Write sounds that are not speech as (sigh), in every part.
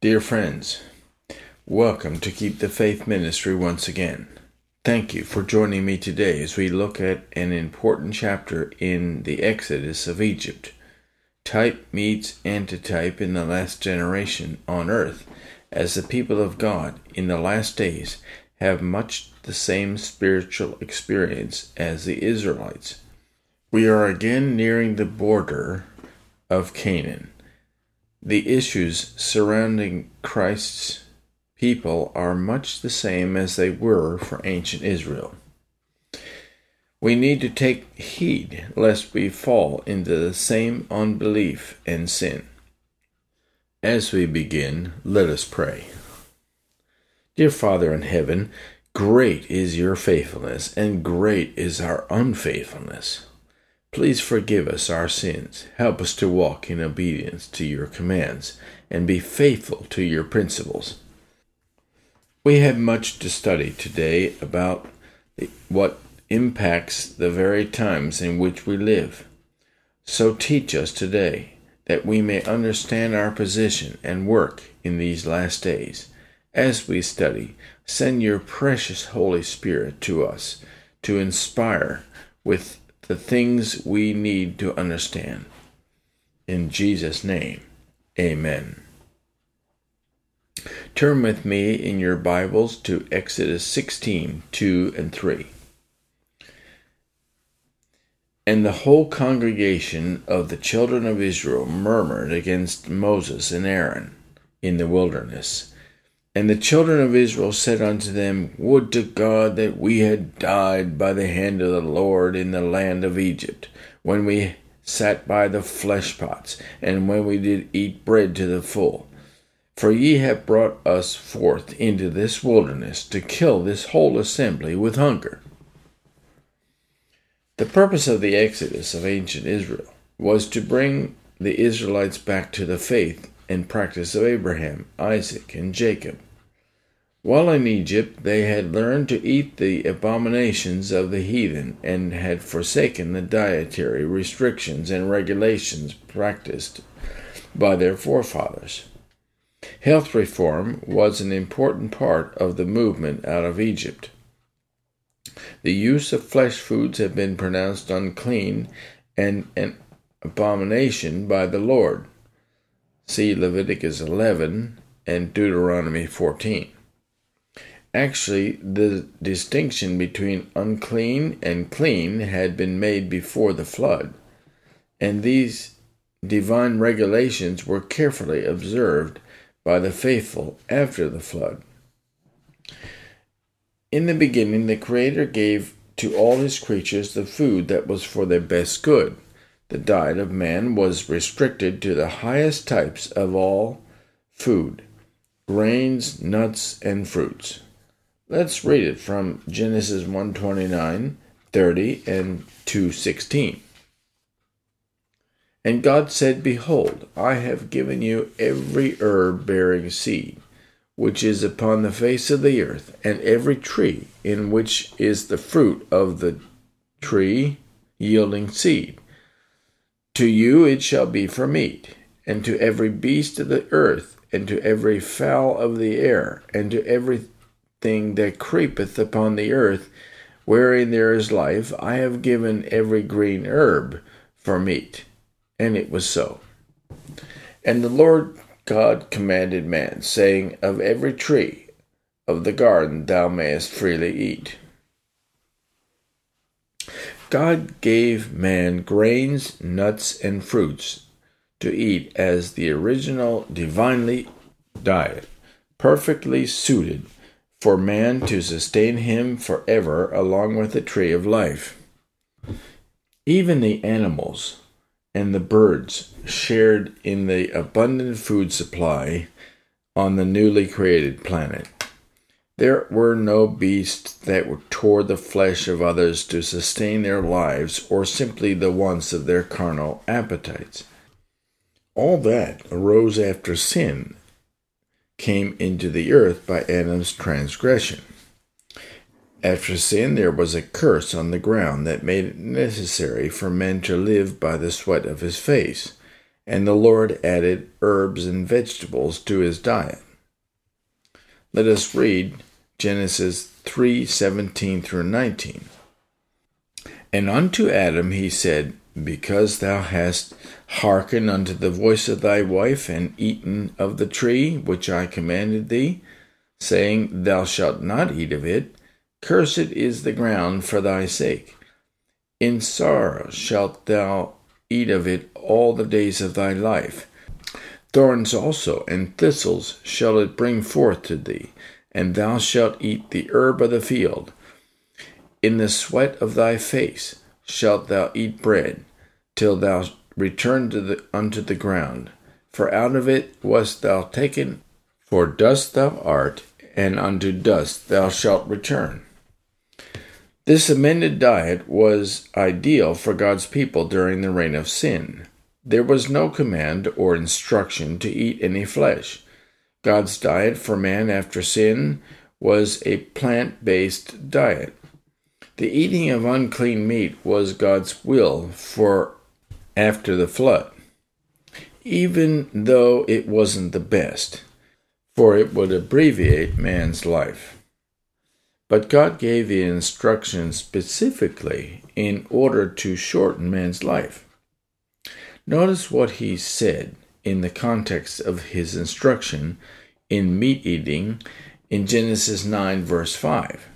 Dear friends, welcome to Keep the Faith Ministry once again. Thank you for joining me today as we look at an important chapter in the Exodus of Egypt. Type meets antitype in the last generation on earth, as the people of God in the last days have much the same spiritual experience as the Israelites. We are again nearing the border of Canaan the issues surrounding Christ's people are much the same as they were for ancient Israel. We need to take heed lest we fall into the same unbelief and sin. As we begin, let us pray. Dear Father in heaven, great is your faithfulness, and great is our unfaithfulness. Please forgive us our sins. Help us to walk in obedience to your commands and be faithful to your principles. We have much to study today about what impacts the very times in which we live. So teach us today that we may understand our position and work in these last days. As we study, send your precious Holy Spirit to us to inspire with the things we need to understand. In Jesus' name, amen. Turn with me in your Bibles to Exodus 16 2 and 3. And the whole congregation of the children of Israel murmured against Moses and Aaron in the wilderness and the children of Israel said unto them, Would to God that we had died by the hand of the Lord in the land of Egypt, when we sat by the flesh pots, and when we did eat bread to the full. For ye have brought us forth into this wilderness to kill this whole assembly with hunger. The purpose of the exodus of ancient Israel was to bring the Israelites back to the faith and practice of Abraham, Isaac, and Jacob while in Egypt, they had learned to eat the abominations of the heathen and had forsaken the dietary restrictions and regulations practiced by their forefathers. Health reform was an important part of the movement out of Egypt. The use of flesh foods had been pronounced unclean and an abomination by the Lord. See Leviticus 11 and Deuteronomy 14. Actually, the distinction between unclean and clean had been made before the flood, and these divine regulations were carefully observed by the faithful after the flood. In the beginning, the Creator gave to all his creatures the food that was for their best good. The diet of man was restricted to the highest types of all food grains, nuts, and fruits. Let's read it from Genesis 129, 30, and 216. And God said, Behold, I have given you every herb bearing seed, which is upon the face of the earth, and every tree in which is the fruit of the tree yielding seed. To you it shall be for meat, and to every beast of the earth, and to every fowl of the air, and to every thing that creepeth upon the earth, wherein there is life, I have given every green herb for meat. And it was so. And the Lord God commanded man, saying, Of every tree of the garden thou mayest freely eat. God gave man grains, nuts, and fruits to eat as the original divinely diet, perfectly suited for man to sustain him forever along with the tree of life. Even the animals and the birds shared in the abundant food supply on the newly created planet. There were no beasts that tore the flesh of others to sustain their lives or simply the wants of their carnal appetites. All that arose after sin came into the earth by Adam's transgression. After sin, there was a curse on the ground that made it necessary for men to live by the sweat of his face, and the Lord added herbs and vegetables to his diet. Let us read Genesis 3:17 through 19. And unto Adam he said, Because thou hast hearkened unto the voice of thy wife, and eaten of the tree which I commanded thee, saying, Thou shalt not eat of it, Cursed is the ground for thy sake. In sorrow shalt thou eat of it all the days of thy life. Thorns also and thistles shall it bring forth to thee, and thou shalt eat the herb of the field. In the sweat of thy face shalt thou eat bread, till thou return the, unto the ground. For out of it wast thou taken, for dust thou art, and unto dust thou shalt return. This amended diet was ideal for God's people during the reign of sin. There was no command or instruction to eat any flesh. God's diet for man after sin was a plant based diet. The eating of unclean meat was God's will for after the flood, even though it wasn't the best, for it would abbreviate man's life. But God gave the instructions specifically in order to shorten man's life. Notice what he said in the context of his instruction in meat eating in Genesis 9, verse 5.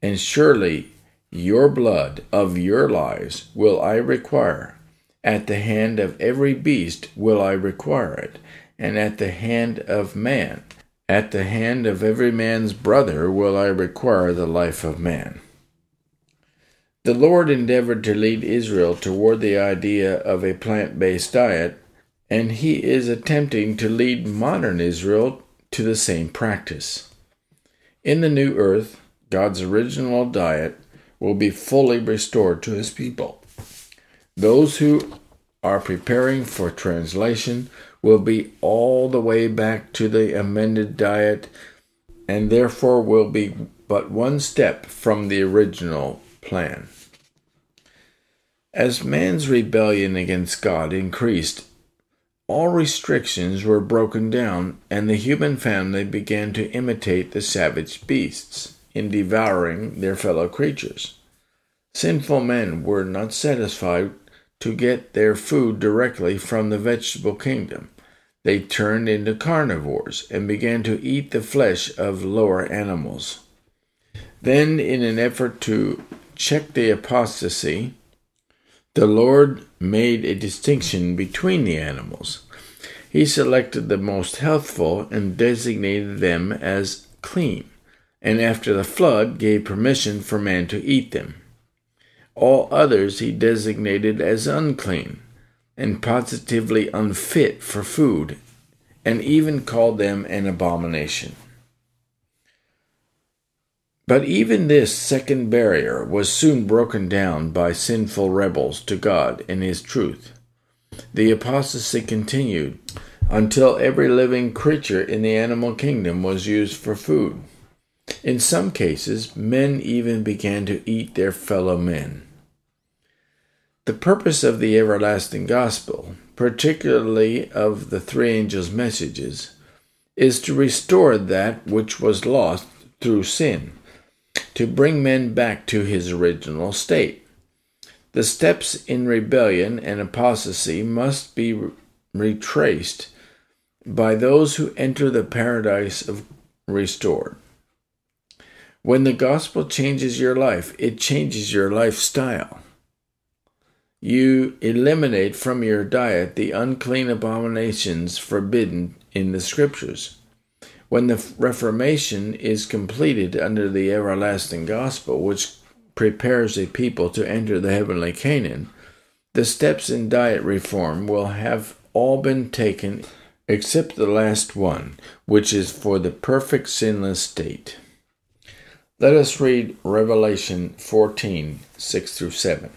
And surely your blood of your lives will I require. At the hand of every beast will I require it, and at the hand of man at the hand of every man's brother will I require the life of man. The Lord endeavored to lead Israel toward the idea of a plant based diet, and he is attempting to lead modern Israel to the same practice. In the new earth, God's original diet will be fully restored to his people. Those who are preparing for translation will be all the way back to the amended diet and therefore will be but one step from the original plan. As man's rebellion against God increased, all restrictions were broken down, and the human family began to imitate the savage beasts in devouring their fellow creatures. Sinful men were not satisfied to get their food directly from the vegetable kingdom. They turned into carnivores and began to eat the flesh of lower animals. Then, in an effort to check the apostasy, the Lord made a distinction between the animals. He selected the most healthful and designated them as clean, and after the flood gave permission for man to eat them. All others he designated as unclean and positively unfit for food, and even called them an abomination. But even this second barrier was soon broken down by sinful rebels to God and His truth. The apostasy continued until every living creature in the animal kingdom was used for food. In some cases, men even began to eat their fellow men. The purpose of the everlasting gospel, particularly of the three angels' messages, is to restore that which was lost through sin, to bring men back to his original state. The steps in rebellion and apostasy must be retraced by those who enter the paradise of restored. When the gospel changes your life, it changes your lifestyle. You eliminate from your diet the unclean abominations forbidden in the Scriptures. When the Reformation is completed under the everlasting gospel, which prepares a people to enter the heavenly Canaan, The steps in diet reform will have all been taken except the last one, which is for the perfect sinless state. Let us read Revelation 14 6 through 7.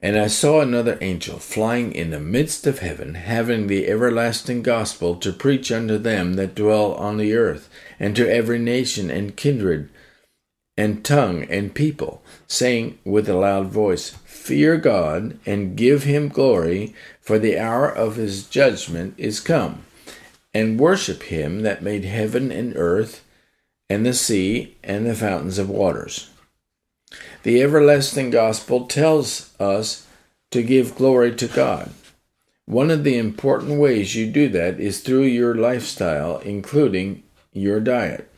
And I saw another angel flying in the midst of heaven, having the everlasting gospel to preach unto them that dwell on the earth, and to every nation and kindred, and tongue and people, saying with a loud voice, Fear God, and give him glory, for the hour of his judgment is come, and worship him that made heaven and earth, and the sea, and the fountains of waters. The everlasting gospel tells us to give glory to God. One of the important ways you do that is through your lifestyle, including your diet.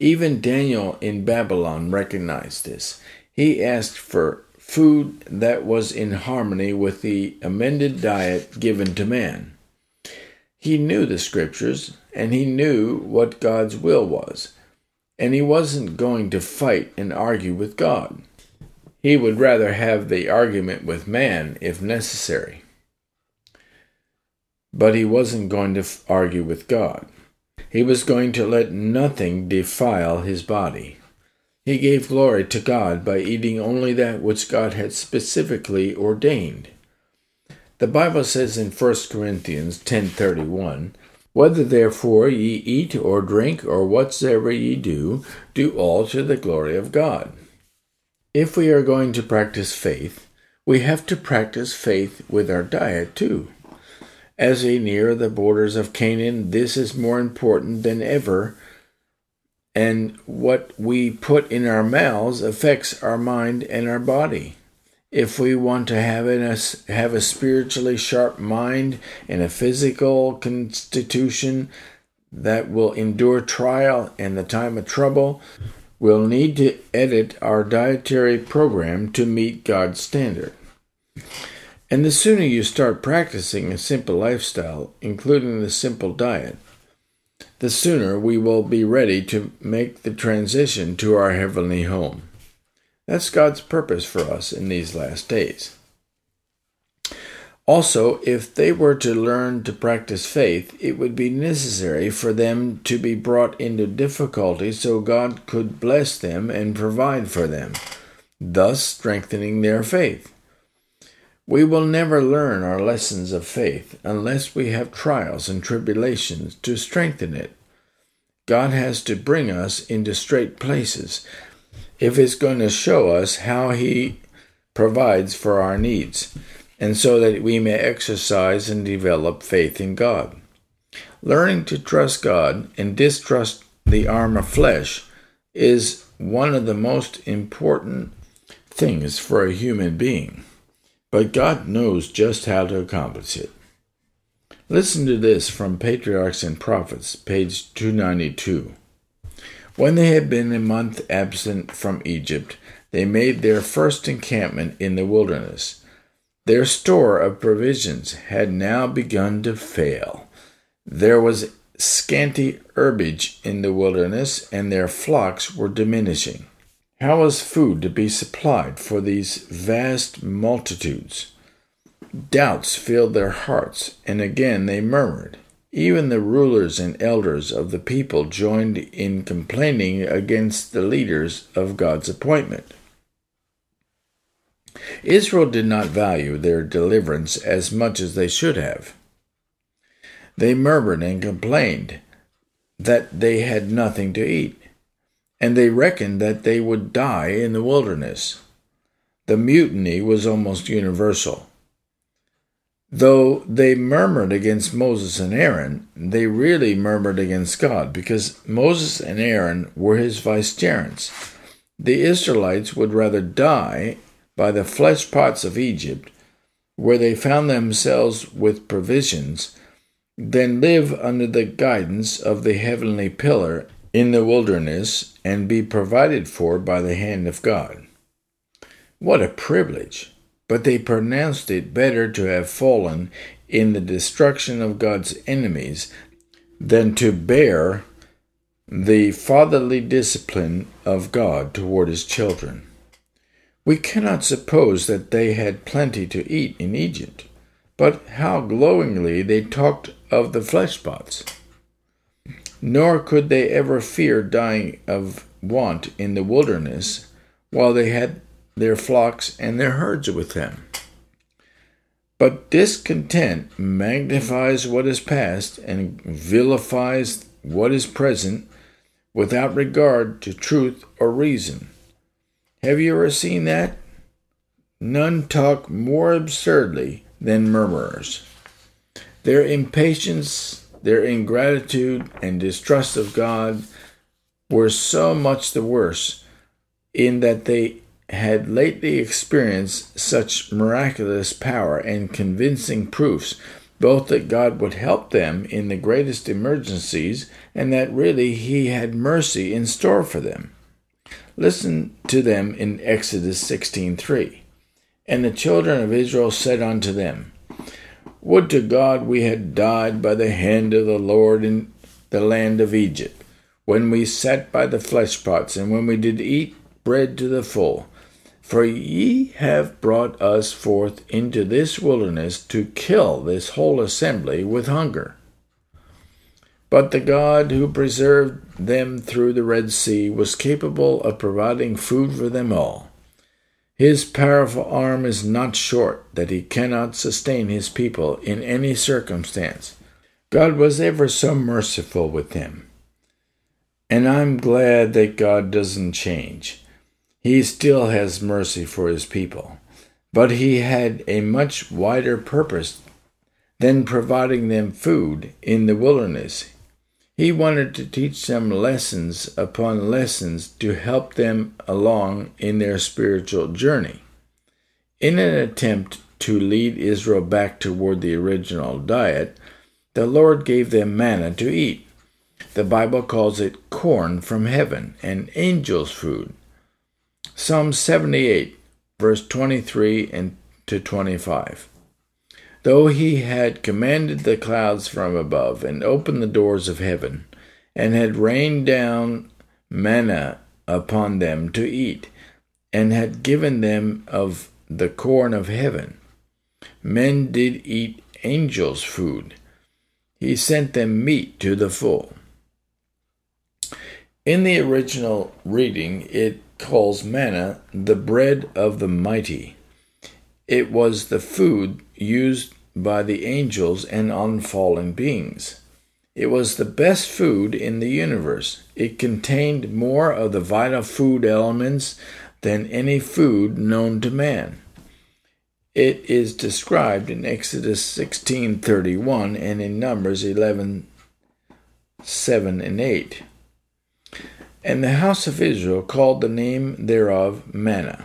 Even Daniel in Babylon recognized this. He asked for food that was in harmony with the amended diet given to man. He knew the scriptures and he knew what God's will was, and he wasn't going to fight and argue with God. He would rather have the argument with man if necessary. But he wasn't going to argue with God. He was going to let nothing defile his body. He gave glory to God by eating only that which God had specifically ordained. The Bible says in 1 Corinthians 10:31, "Whether therefore ye eat or drink or whatsoever ye do, do all to the glory of God." If we are going to practice faith, we have to practice faith with our diet too. As we near the borders of Canaan, this is more important than ever and what we put in our mouths affects our mind and our body. If we want to have, a, have a spiritually sharp mind and a physical constitution that will endure trial and the time of trouble, we'll need to edit our dietary program to meet God's standard. And the sooner you start practicing a simple lifestyle, including the simple diet, the sooner we will be ready to make the transition to our heavenly home. That's God's purpose for us in these last days. Also, if they were to learn to practice faith, it would be necessary for them to be brought into difficulty so God could bless them and provide for them, thus strengthening their faith. We will never learn our lessons of faith unless we have trials and tribulations to strengthen it. God has to bring us into strait places if it's going to show us how He provides for our needs, and so that we may exercise and develop faith in God. Learning to trust God and distrust the arm of flesh is one of the most important things for a human being but God knows just how to accomplish it. Listen to this from Patriarchs and Prophets, page 292. When they had been a month absent from Egypt, they made their first encampment in the wilderness. Their store of provisions had now begun to fail. There was scanty herbage in the wilderness, and their flocks were diminishing. How was food to be supplied for these vast multitudes? Doubts filled their hearts, and again they murmured. Even the rulers and elders of the people joined in complaining against the leaders of God's appointment. Israel did not value their deliverance as much as they should have. They murmured and complained that they had nothing to eat and they reckoned that they would die in the wilderness. The mutiny was almost universal. Though they murmured against Moses and Aaron, they really murmured against God because Moses and Aaron were his vicegerents. The Israelites would rather die by the flesh pots of Egypt, where they found themselves with provisions, than live under the guidance of the heavenly pillar in the wilderness and be provided for by the hand of God. What a privilege! But they pronounced it better to have fallen in the destruction of God's enemies than to bear the fatherly discipline of God toward his children. We cannot suppose that they had plenty to eat in Egypt, but how glowingly they talked of the flesh pots. Nor could they ever fear dying of want in the wilderness while they had their flocks and their herds with them. But discontent magnifies what is past and vilifies what is present without regard to truth or reason. Have you ever seen that? None talk more absurdly than murmurers. Their impatience, their ingratitude, and distrust of God were so much the worse in that they had lately experienced such miraculous power and convincing proofs, both that God would help them in the greatest emergencies and that really He had mercy in store for them. Listen to them in Exodus 16:3. And the children of Israel said unto them, Would to God we had died by the hand of the Lord in the land of Egypt, when we sat by the flesh pots, and when we did eat bread to the full. For ye have brought us forth into this wilderness to kill this whole assembly with hunger. But the God who preserved them through the Red Sea was capable of providing food for them all. His powerful arm is not short that he cannot sustain his people in any circumstance. God was ever so merciful with them. And I'm glad that God doesn't change. He still has mercy for his people, but he had a much wider purpose than providing them food in the wilderness. He wanted to teach them lessons upon lessons to help them along in their spiritual journey. In an attempt to lead Israel back toward the original diet, the Lord gave them manna to eat. The Bible calls it corn from heaven and angels' food. Psalm 78, verse 23 and to 25. Though he had commanded the clouds from above, and opened the doors of heaven, and had rained down manna upon them to eat, and had given them of the corn of heaven, men did eat angels' food. He sent them meat to the full. In the original reading, it calls manna the bread of the mighty. It was the food used by the angels and unfallen beings. It was the best food in the universe. It contained more of the vital food elements than any food known to man. It is described in Exodus 16:31 and in Numbers 11:7 and 8. And the house of Israel called the name thereof manna,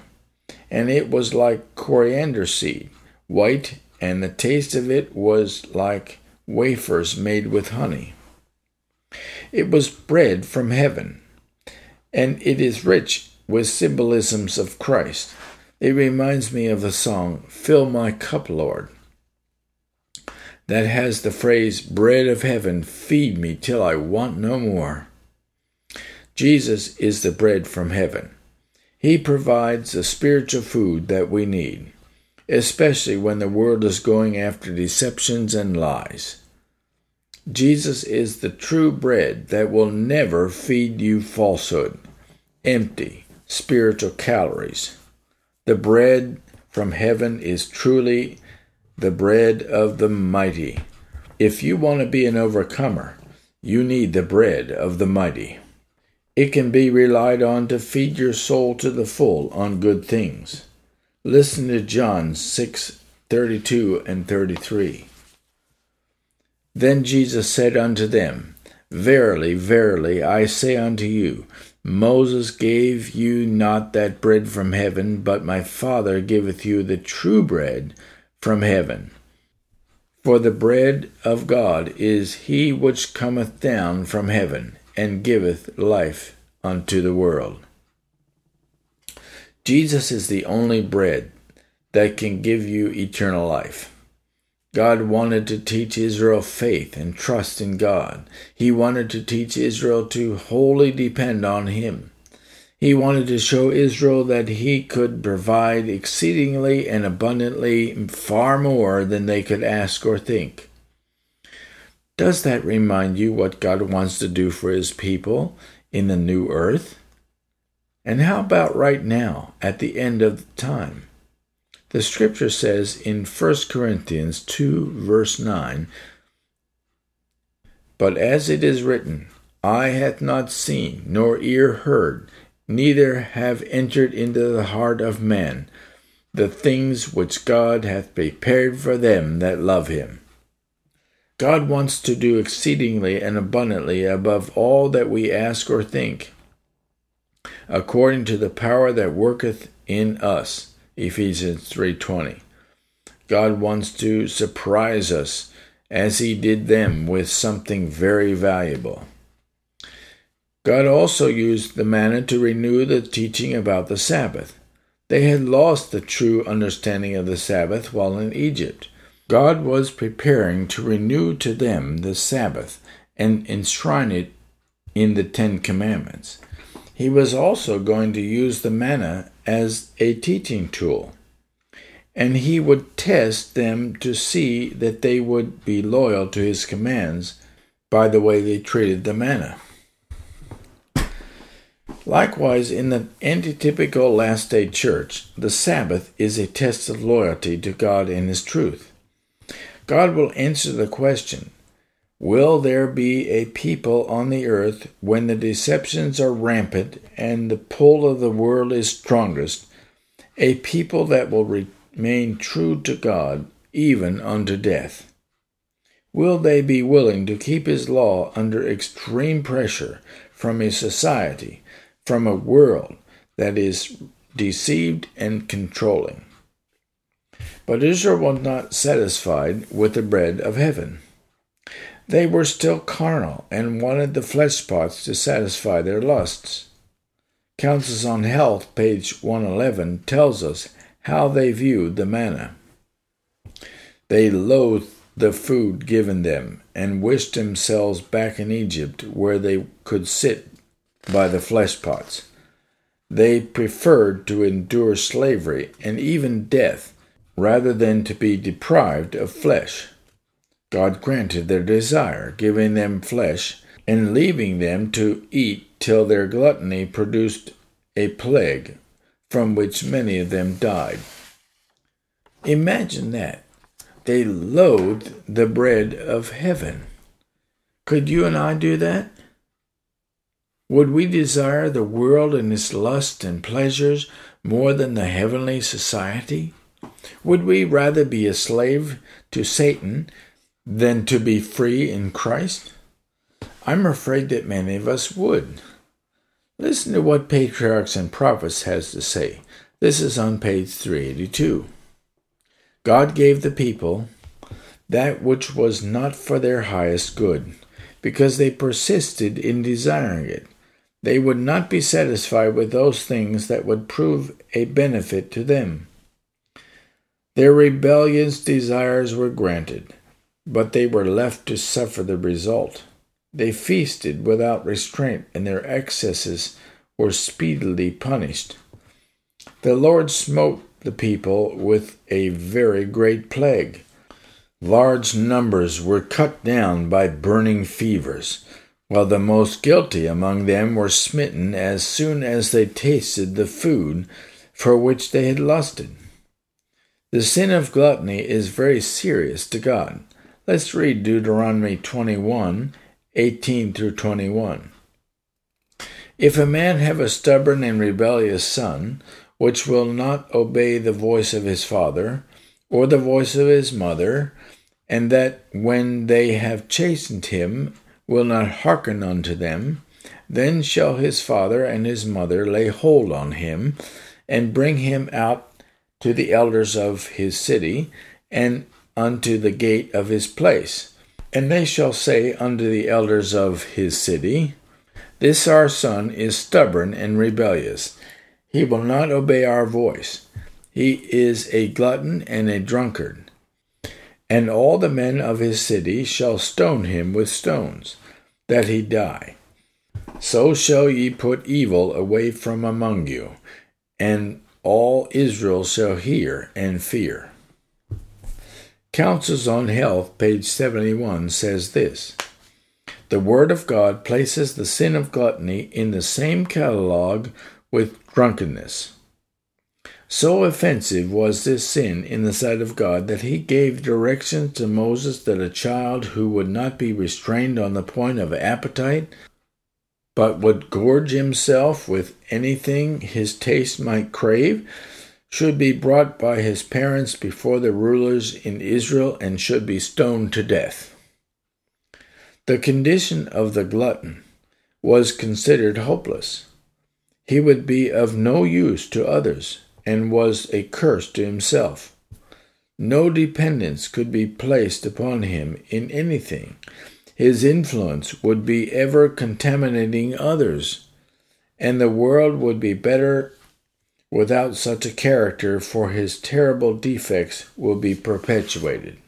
and it was like coriander seed, white, and the taste of it was like wafers made with honey. It was bread from heaven, and it is rich with symbolisms of Christ. It reminds me of the song, Fill My Cup, Lord, that has the phrase, Bread of heaven, feed me till I want no more. Jesus is the bread from heaven. He provides the spiritual food that we need, especially when the world is going after deceptions and lies. Jesus is the true bread that will never feed you falsehood, empty spiritual calories. The bread from heaven is truly the bread of the mighty. If you want to be an overcomer, you need the bread of the mighty. It can be relied on to feed your soul to the full on good things. Listen to John 6 32 and 33. Then Jesus said unto them, Verily, verily, I say unto you, Moses gave you not that bread from heaven, but my Father giveth you the true bread from heaven. For the bread of God is he which cometh down from heaven and giveth life unto the world. Jesus is the only bread that can give you eternal life. God wanted to teach Israel faith and trust in God. He wanted to teach Israel to wholly depend on Him. He wanted to show Israel that he could provide exceedingly and abundantly far more than they could ask or think. Does that remind you what God wants to do for his people in the new earth? And how about right now, at the end of time? The scripture says in 1 Corinthians 2, verse 9, But as it is written, Eye hath not seen, nor ear heard, neither have entered into the heart of man the things which God hath prepared for them that love him. God wants to do exceedingly and abundantly above all that we ask or think, according to the power that worketh in us. Ephesians 3:20. God wants to surprise us as he did them with something very valuable. God also used the manna to renew the teaching about the Sabbath. They had lost the true understanding of the Sabbath while in Egypt. God was preparing to renew to them the Sabbath and enshrine it in the Ten Commandments. He was also going to use the manna as a teaching tool, and he would test them to see that they would be loyal to his commands by the way they treated the manna. Likewise, in the antitypical last day church, the Sabbath is a test of loyalty to God and His truth. God will answer the question Will there be a people on the earth when the deceptions are rampant and the pull of the world is strongest, a people that will remain true to God even unto death? Will they be willing to keep His law under extreme pressure from a society, from a world that is deceived and controlling? But Israel was not satisfied with the bread of heaven. They were still carnal and wanted the flesh pots to satisfy their lusts. Counsels on Health, page 111, tells us how they viewed the manna. They loathed the food given them and wished themselves back in Egypt where they could sit by the flesh pots. They preferred to endure slavery and even death rather than to be deprived of flesh. God granted their desire, giving them flesh and leaving them to eat till their gluttony produced a plague, from which many of them died. Imagine that. They loathed the bread of heaven. Could you and I do that? Would we desire the world and its lust and pleasures more than the heavenly society? Would we rather be a slave to Satan than to be free in Christ? I'm afraid that many of us would. Listen to what Patriarchs and Prophets has to say. This is on page 382. God gave the people that which was not for their highest good, because they persisted in desiring it. They would not be satisfied with those things that would prove a benefit to them. Their rebellious desires were granted, but they were left to suffer the result. They feasted without restraint, and their excesses were speedily punished. The Lord smote the people with a very great plague. Large numbers were cut down by burning fevers, while the most guilty among them were smitten as soon as they tasted the food for which they had lusted. The sin of gluttony is very serious to God. Let's read Deuteronomy 21 18 through 21. If a man have a stubborn and rebellious son, which will not obey the voice of his father, or the voice of his mother, and that when they have chastened him will not hearken unto them, then shall his father and his mother lay hold on him, and bring him out to the elders of his city, and unto the gate of his place. And they shall say unto the elders of his city, This our son is stubborn and rebellious. He will not obey our voice. He is a glutton and a drunkard. And all the men of his city shall stone him with stones, that he die. So shall ye put evil away from among you, and all Israel shall hear and fear. Counsels on Health, page 71, says this The Word of God places the sin of gluttony in the same catalogue with drunkenness. So offensive was this sin in the sight of God that he gave directions to Moses that a child who would not be restrained on the point of appetite, but would gorge himself with anything his taste might crave, should be brought by his parents before the rulers in Israel and should be stoned to death. The condition of the glutton was considered hopeless. He would be of no use to others and was a curse to himself. No dependence could be placed upon him in anything. His influence would be ever contaminating others, and the world would be better without such a character, for his terrible defects will be perpetuated.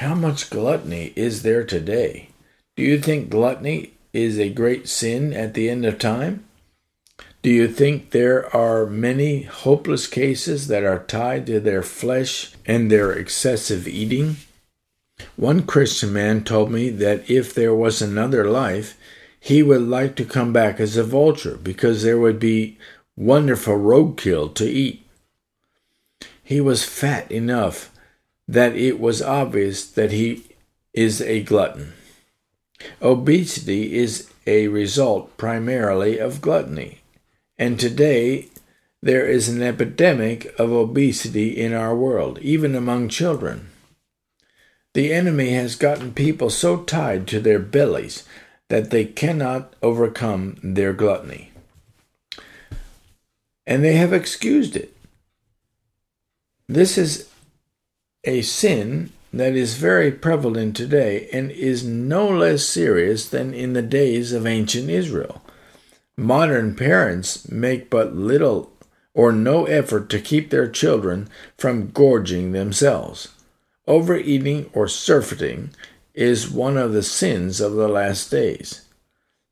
How much gluttony is there today? Do you think gluttony is a great sin at the end of time? Do you think there are many hopeless cases that are tied to their flesh and their excessive eating? One Christian man told me that if there was another life, he would like to come back as a vulture because there would be wonderful roadkill to eat. He was fat enough that it was obvious that he is a glutton. Obesity is a result primarily of gluttony. And today, there is an epidemic of obesity in our world, even among children. The enemy has gotten people so tied to their bellies that they cannot overcome their gluttony. And they have excused it. This is a sin that is very prevalent today and is no less serious than in the days of ancient Israel. Modern parents make but little or no effort to keep their children from gorging themselves. Overeating or surfeiting is one of the sins of the last days.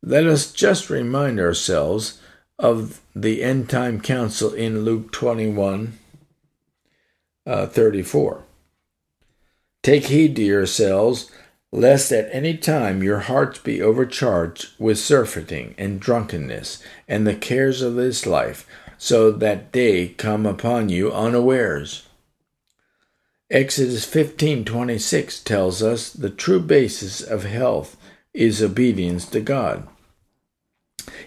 Let us just remind ourselves of the end time counsel in Luke 21 uh, 34. Take heed to yourselves lest at any time your hearts be overcharged with surfeiting and drunkenness and the cares of this life, so that day come upon you unawares. Exodus 15:26 tells us the true basis of health is obedience to God.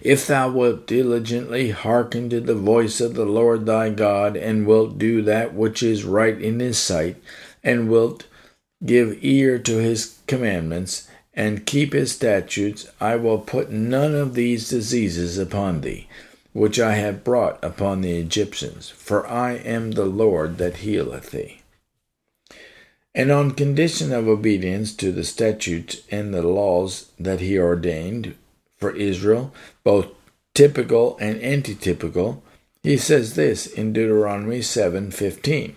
If thou wilt diligently hearken to the voice of the Lord thy God, and wilt do that which is right in his sight, and wilt give ear to his commandments, and keep his statutes, I will put none of these diseases upon thee, which I have brought upon the Egyptians, for I am the Lord that healeth thee. And on condition of obedience to the statutes and the laws that he ordained for Israel, both typical and antitypical, he says this in Deuteronomy 7:15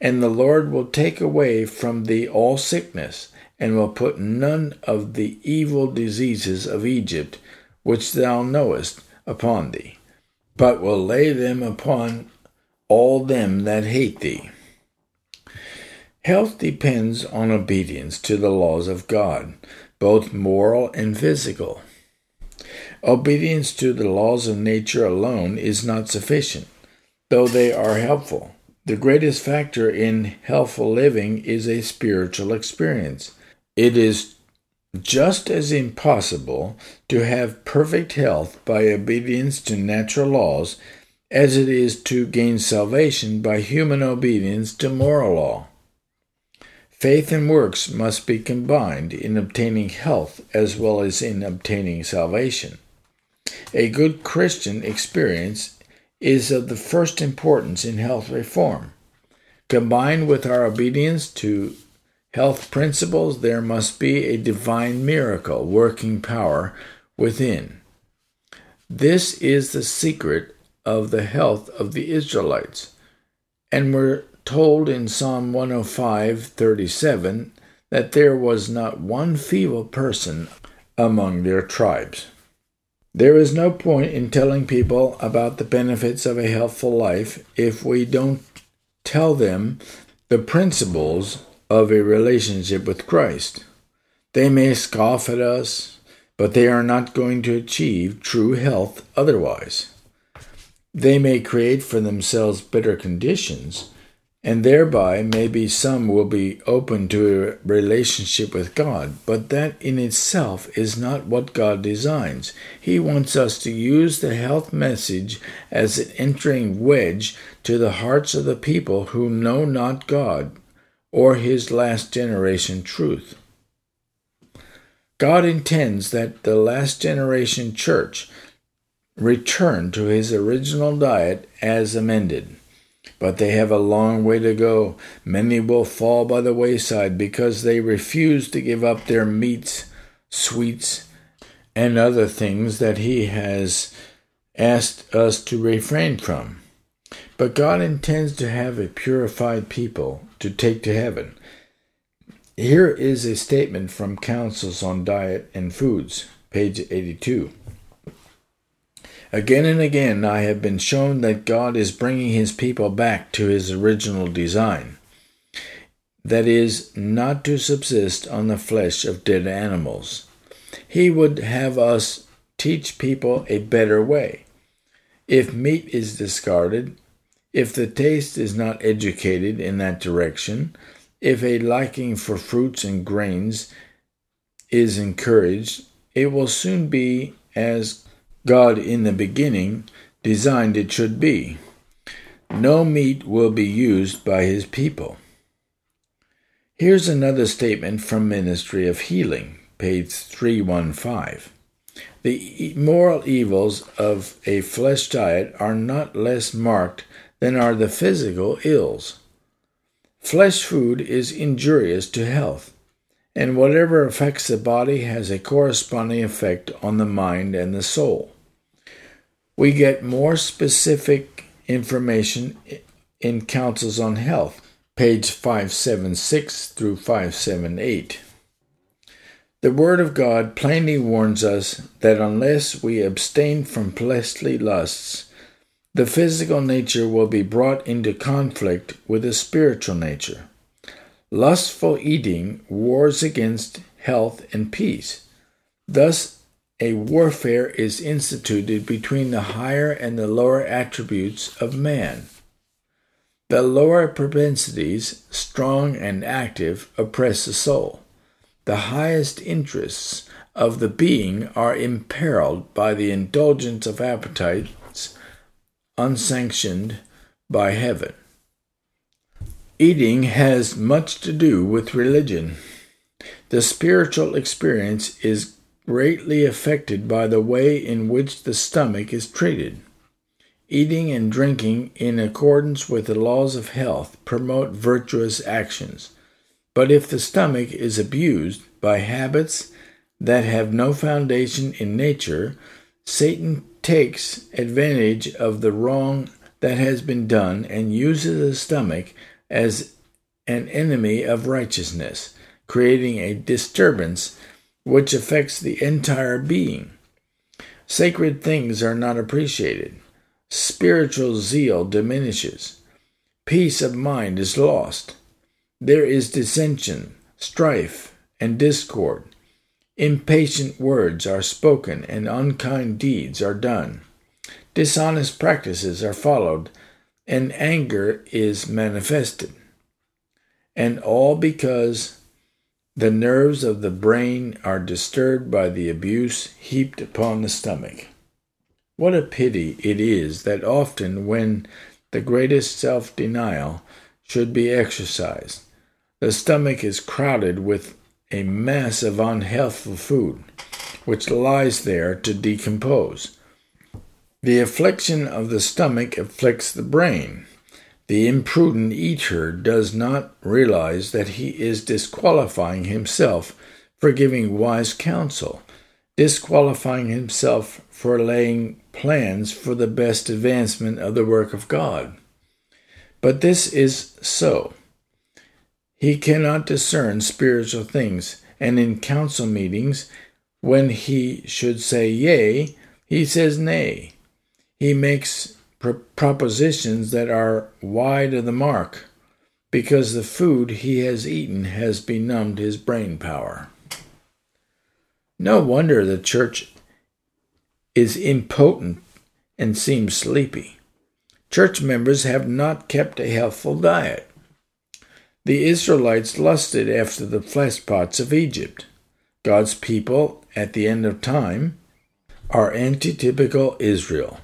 and the Lord will take away from thee all sickness, and will put none of the evil diseases of Egypt, which thou knowest, upon thee, but will lay them upon all them that hate thee. Health depends on obedience to the laws of God, both moral and physical. Obedience to the laws of nature alone is not sufficient, though they are helpful. The greatest factor in healthful living is a spiritual experience. It is just as impossible to have perfect health by obedience to natural laws as it is to gain salvation by human obedience to moral law. Faith and works must be combined in obtaining health as well as in obtaining salvation. A good Christian experience is of the first importance in health reform. Combined with our obedience to health principles, there must be a divine miracle working power within. This is the secret of the health of the Israelites. And we're told in Psalm 105 37 that there was not one feeble person among their tribes. There is no point in telling people about the benefits of a healthful life if we don't tell them the principles of a relationship with Christ. They may scoff at us, but they are not going to achieve true health otherwise. They may create for themselves better conditions, and thereby maybe some will be open to a relationship with God, but that in itself is not what God designs. He wants us to use the health message as an entering wedge to the hearts of the people who know not God or His last generation truth. God intends that the last generation church return to His original diet as amended. But they have a long way to go. Many will fall by the wayside because they refuse to give up their meats, sweets, and other things that He has asked us to refrain from. But God intends to have a purified people to take to heaven. Here is a statement from Counsels on Diet and Foods, page 82. Again and again, I have been shown that God is bringing his people back to his original design. That is, not to subsist on the flesh of dead animals. He would have us teach people a better way. If meat is discarded, if the taste is not educated in that direction, if a liking for fruits and grains is encouraged, it will soon be as God in the beginning designed it should be. No meat will be used by his people. Here's another statement from Ministry of Healing, page 315. The moral evils of a flesh diet are not less marked than are the physical ills. Flesh food is injurious to health, and whatever affects the body has a corresponding effect on the mind and the soul. We get more specific information in Counsels on Health, page 576 through 578. The Word of God plainly warns us that unless we abstain from fleshly lusts, the physical nature will be brought into conflict with the spiritual nature. Lustful eating wars against health and peace. Thus, a warfare is instituted between the higher and the lower attributes of man. The lower propensities, strong and active, oppress the soul. The highest interests of the being are imperiled by the indulgence of appetites unsanctioned by heaven. Eating has much to do with religion. The spiritual experience is greatly affected by the way in which the stomach is treated. Eating and drinking in accordance with the laws of health promote virtuous actions. But if the stomach is abused by habits that have no foundation in nature, Satan takes advantage of the wrong that has been done and uses the stomach as an enemy of righteousness, creating a disturbance which affects the entire being. Sacred things are not appreciated. Spiritual zeal diminishes. Peace of mind is lost. There is dissension, strife, and discord. Impatient words are spoken and unkind deeds are done. Dishonest practices are followed and anger is manifested. And all because the nerves of the brain are disturbed by the abuse heaped upon the stomach. What a pity it is that often, when the greatest self denial should be exercised, the stomach is crowded with a mass of unhealthful food, which lies there to decompose. The affliction of the stomach afflicts the brain, the imprudent eater does not realize that he is disqualifying himself for giving wise counsel, disqualifying himself for laying plans for the best advancement of the work of God. But this is so. He cannot discern spiritual things, and in council meetings, When he should say yea, he says nay. He makes propositions that are wide of the mark because the food he has eaten has benumbed his brain power. No wonder the church is impotent and seems sleepy. Church members have not kept a healthful diet. The Israelites lusted after the flesh pots of Egypt. God's people at the end of time are antitypical Israel,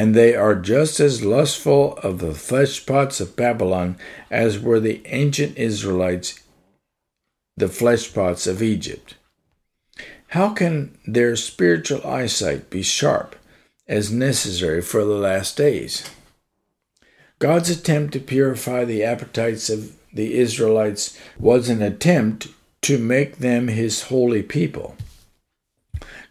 and they are just as lustful of the flesh pots of Babylon as were the ancient Israelites the flesh pots of Egypt. How can their spiritual eyesight be sharp as necessary for the last days? God's attempt to purify the appetites of the Israelites was an attempt to make them his holy people.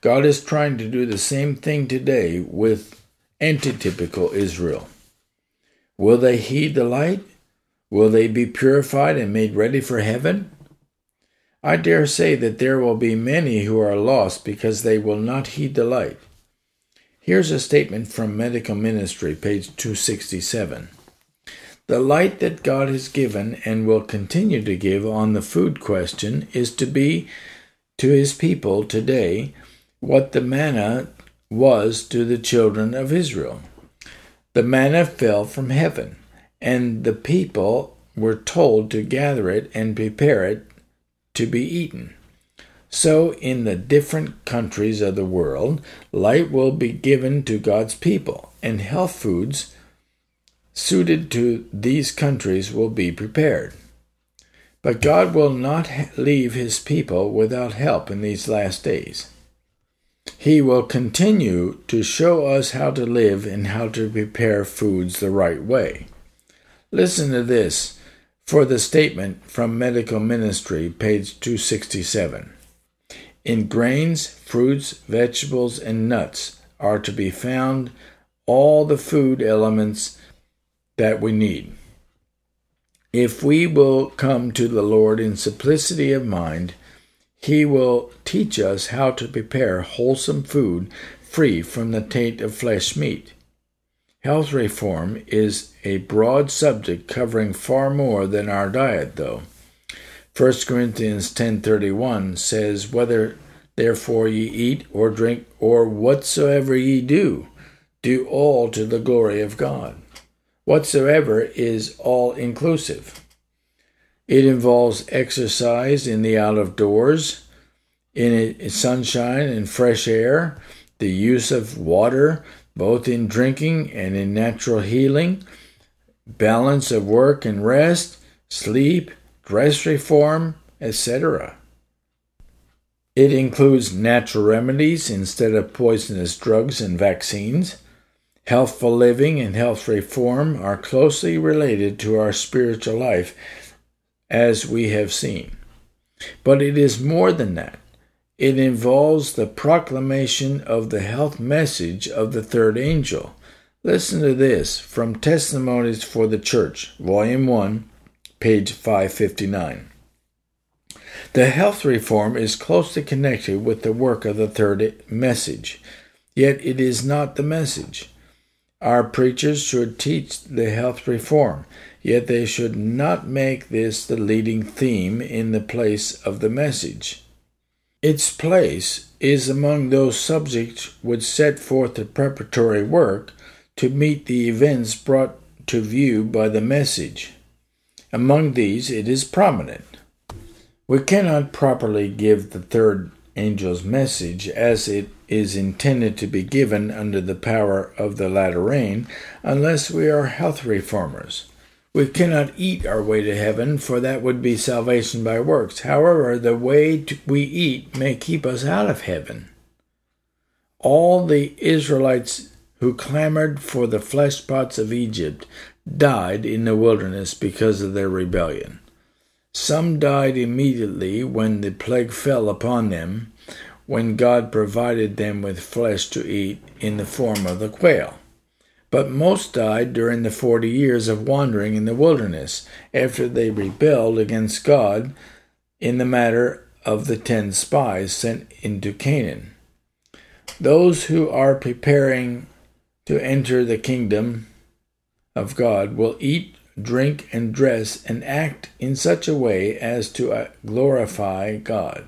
God is trying to do the same thing today with antitypical Israel. Will they heed the light? Will they be purified and made ready for heaven? I dare say that there will be many who are lost because they will not heed the light. Here's a statement from Medical Ministry, page 267. The light that God has given and will continue to give on the food question is to be to his people today what the manna was to the children of Israel. The manna fell from heaven, and the people were told to gather it and prepare it to be eaten. So, in the different countries of the world, light will be given to God's people, and health foods suited to these countries will be prepared. But God will not leave his people without help in these last days. He will continue to show us how to live and how to prepare foods the right way. Listen to this for the statement from Medical Ministry, page 267. In grains, fruits, vegetables, and nuts are to be found all the food elements that we need. If we will come to the Lord in simplicity of mind, He will teach us how to prepare wholesome food free from the taint of flesh meat. Health reform is a broad subject covering far more than our diet, though. 1 Corinthians 10:31 says, "Whether therefore ye eat or drink or whatsoever ye do, do all to the glory of God." whatsoever is all inclusive. It involves exercise in the out of doors, in sunshine and fresh air, the use of water, both in drinking and in natural healing, balance of work and rest, sleep, dress reform, etc. It includes natural remedies instead of poisonous drugs and vaccines Healthful living and health reform are closely related to our spiritual life, as we have seen. But it is more than that. It involves the proclamation of the health message of the third angel. Listen to this from Testimonies for the Church, Volume 1, page 559. The health reform is closely connected with the work of the third message, yet it is not the message. Our preachers should teach the health reform, yet they should not make this the leading theme in the place of the message. Its place is among those subjects which set forth the preparatory work to meet the events brought to view by the message. Among these, it is prominent. We cannot properly give the third angel's message as it is intended to be given under the power of the latter rain unless we are health reformers. We cannot eat our way to heaven, for that would be salvation by works. However, the way we eat may keep us out of heaven. All the Israelites who clamored for the flesh pots of Egypt died in the wilderness because of their rebellion. Some died immediately when the plague fell upon them, when God provided them with flesh to eat in the form of the quail. But most died during the forty years of wandering in the wilderness, after they rebelled against God in the matter of the ten spies sent into Canaan. Those who are preparing to enter the kingdom of God will eat, drink, and dress and act in such a way as to uh, glorify God.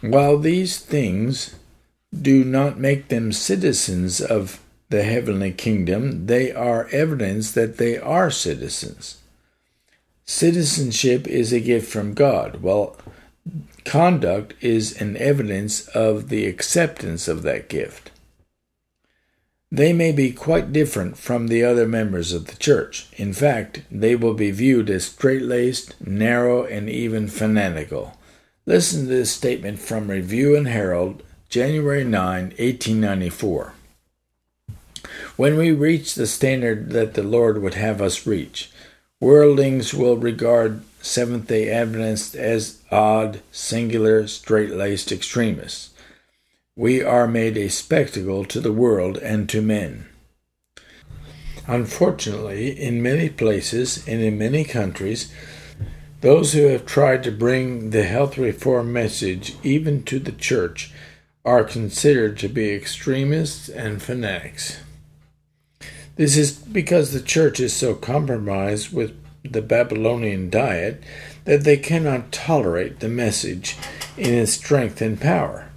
While these things do not make them citizens of the heavenly kingdom, they are evidence that they are citizens. Citizenship is a gift from God, while conduct is an evidence of the acceptance of that gift. They may be quite different from the other members of the church. In fact, they will be viewed as straight laced, narrow, and even fanatical. Listen to this statement from Review and Herald, January 9, 1894. When we reach the standard that the Lord would have us reach, worldlings will regard Seventh day Adventists as odd, singular, straight laced extremists. We are made a spectacle to the world and to men. Unfortunately, in many places and in many countries, those who have tried to bring the health reform message even to the church are considered to be extremists and fanatics. This is because the church is so compromised with the Babylonian diet that they cannot tolerate the message in its strength and power,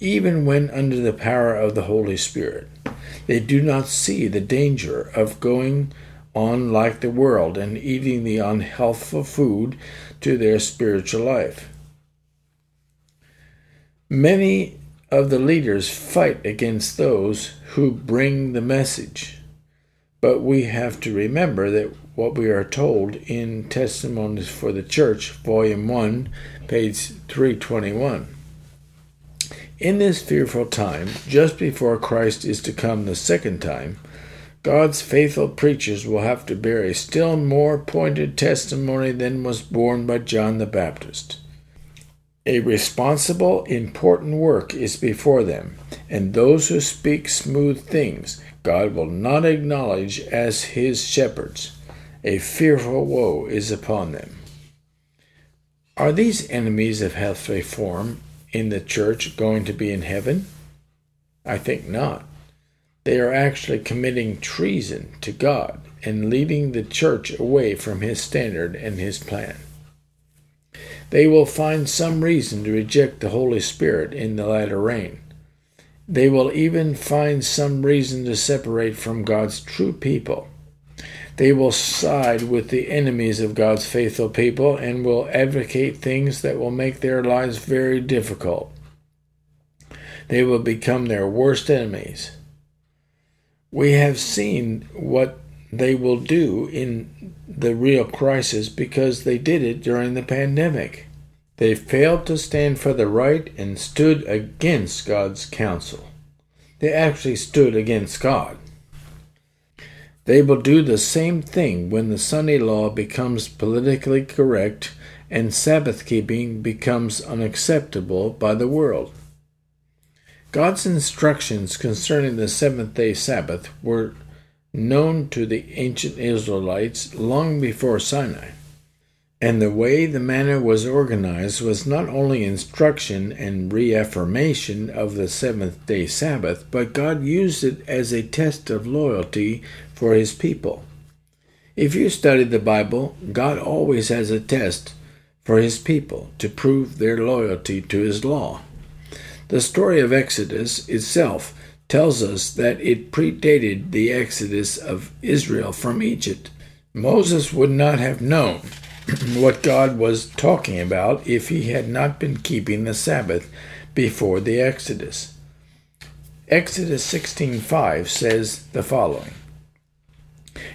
even when under the power of the Holy Spirit. They do not see the danger of going on like the world and eating the unhealthful food to their spiritual life. Many of the leaders fight against those who bring the message. But we have to remember that what we are told in Testimonies for the Church, Volume 1, page 321. In this fearful time, just before Christ is to come the second time, God's faithful preachers will have to bear a still more pointed testimony than was borne by John the Baptist. A responsible, important work is before them, and those who speak smooth things God will not acknowledge as his shepherds. A fearful woe is upon them. Are these enemies of health reform in the church going to be in heaven? I think not. They are actually committing treason to God and leading the church away from his standard and his plan. They will find some reason to reject the Holy Spirit in the latter rain. They will even find some reason to separate from God's true people. They will side with the enemies of God's faithful people and will advocate things that will make their lives very difficult. They will become their worst enemies. We have seen what they will do in the real crisis because they did it during the pandemic. They failed to stand for the right and stood against God's counsel. They actually stood against God. They will do the same thing when the Sunday law becomes politically correct and Sabbath keeping becomes unacceptable by the world. God's instructions concerning the seventh day Sabbath were known to the ancient Israelites long before Sinai. And the way the manna was organized was not only instruction and reaffirmation of the seventh day Sabbath, but God used it as a test of loyalty for his people. If you study the Bible, God always has a test for his people to prove their loyalty to his law. The story of Exodus itself tells us that it predated the exodus of Israel from Egypt. Moses would not have known (clears throat) what God was talking about if he had not been keeping the Sabbath before the Exodus. Exodus 16:5 says the following: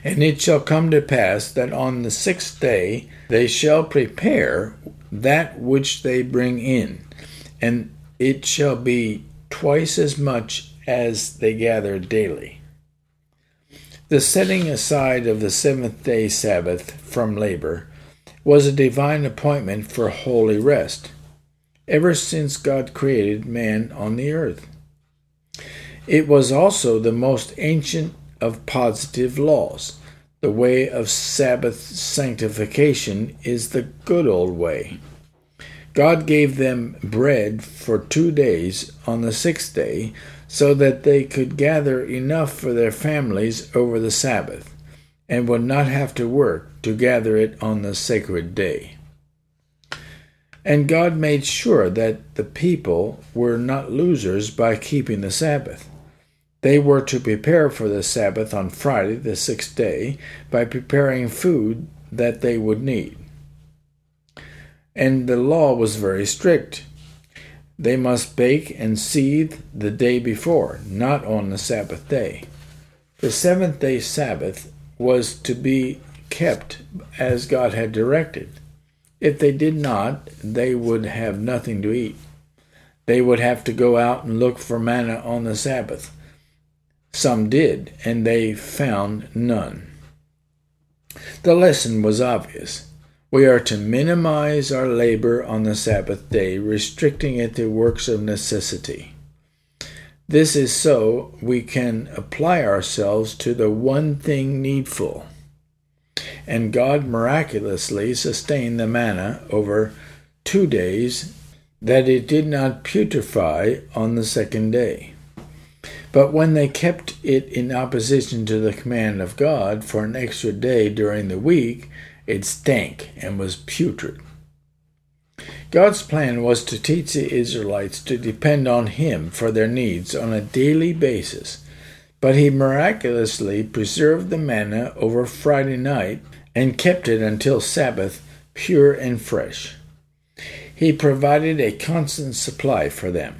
And it shall come to pass that on the sixth day they shall prepare that which they bring in, and it shall be twice as much as they gather daily. The setting aside of the seventh day Sabbath from labor was a divine appointment for holy rest, ever since God created man on the earth. It was also the most ancient of positive laws. The way of Sabbath sanctification is the good old way. God gave them bread for two days on the sixth day so that they could gather enough for their families over the Sabbath and would not have to work to gather it on the sacred day. And God made sure that the people were not losers by keeping the Sabbath. They were to prepare for the Sabbath on Friday, the sixth day, by preparing food that they would need. And the law was very strict. They must bake and seethe the day before, not on the Sabbath day. The seventh day Sabbath was to be kept as God had directed. If they did not, they would have nothing to eat. They would have to go out and look for manna on the Sabbath. Some did, and they found none. The lesson was obvious. We are to minimize our labor on the Sabbath day, restricting it to works of necessity. This is so we can apply ourselves to the one thing needful. And God miraculously sustained the manna over two days, that it did not putrefy on the second day. But when they kept it in opposition to the command of God for an extra day during the week, it stank and was putrid. God's plan was to teach the Israelites to depend on Him for their needs on a daily basis, but He miraculously preserved the manna over Friday night and kept it until Sabbath pure and fresh. He provided a constant supply for them.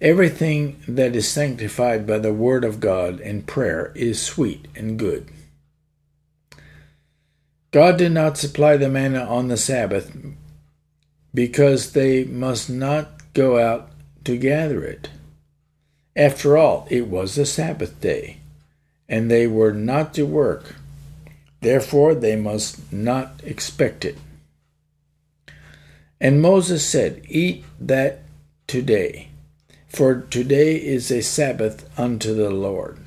Everything that is sanctified by the Word of God and prayer is sweet and good. God did not supply the manna on the Sabbath because they must not go out to gather it. After all, it was the Sabbath day, and they were not to work. Therefore, they must not expect it. And Moses said, Eat that today for today is a Sabbath unto the Lord.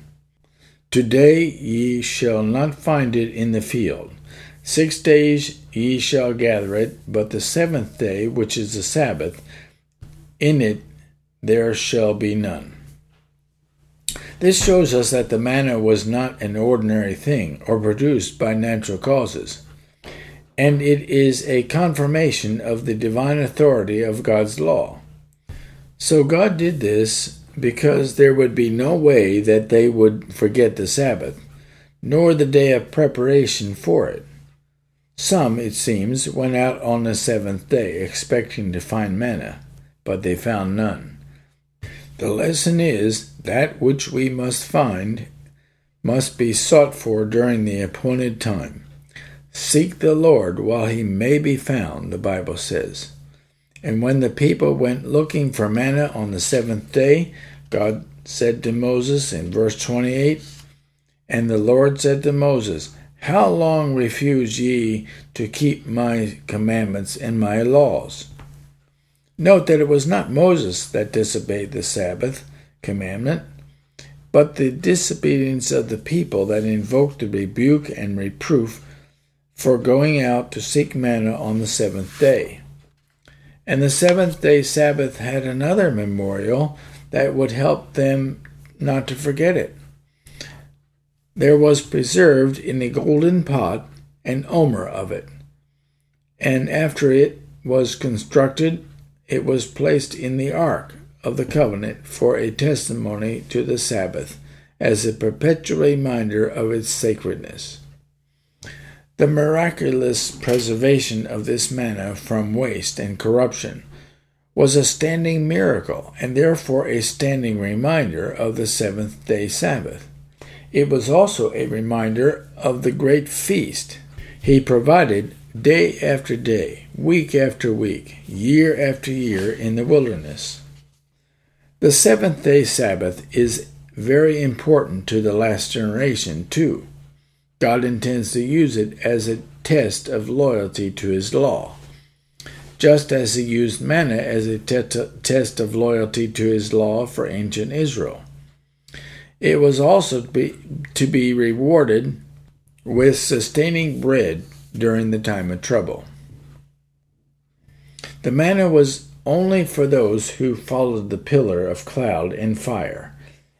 Today ye shall not find it in the field. Six days ye shall gather it, but the seventh day, which is the Sabbath, in it there shall be none. This shows us that the manna was not an ordinary thing or produced by natural causes, and it is a confirmation of the divine authority of God's law. So God did this because there would be no way that they would forget the Sabbath, nor the day of preparation for it. Some, it seems, went out on the seventh day, expecting to find manna, but they found none. The lesson is that which we must find must be sought for during the appointed time. Seek the Lord while he may be found, the Bible says. And when the people went looking for manna on the seventh day, God said to Moses in verse 28 And the Lord said to Moses, How long refuse ye to keep my commandments and my laws? Note that it was not Moses that disobeyed the Sabbath commandment, but the disobedience of the people that invoked the rebuke and reproof for going out to seek manna on the seventh day. And the seventh day Sabbath had another memorial that would help them not to forget it. There was preserved in a golden pot an omer of it, and after it was constructed, it was placed in the ark of the covenant for a testimony to the Sabbath, as a perpetual reminder of its sacredness. The miraculous preservation of this manna from waste and corruption was a standing miracle and therefore a standing reminder of the seventh day Sabbath. It was also a reminder of the great feast he provided day after day, week after week, year after year in the wilderness. The seventh day Sabbath is very important to the last generation, too. God intends to use it as a test of loyalty to his law, just as he used manna as a test of loyalty to his law for ancient Israel. It was also to be, to be rewarded with sustaining bread during the time of trouble. The manna was only for those who followed the pillar of cloud and fire.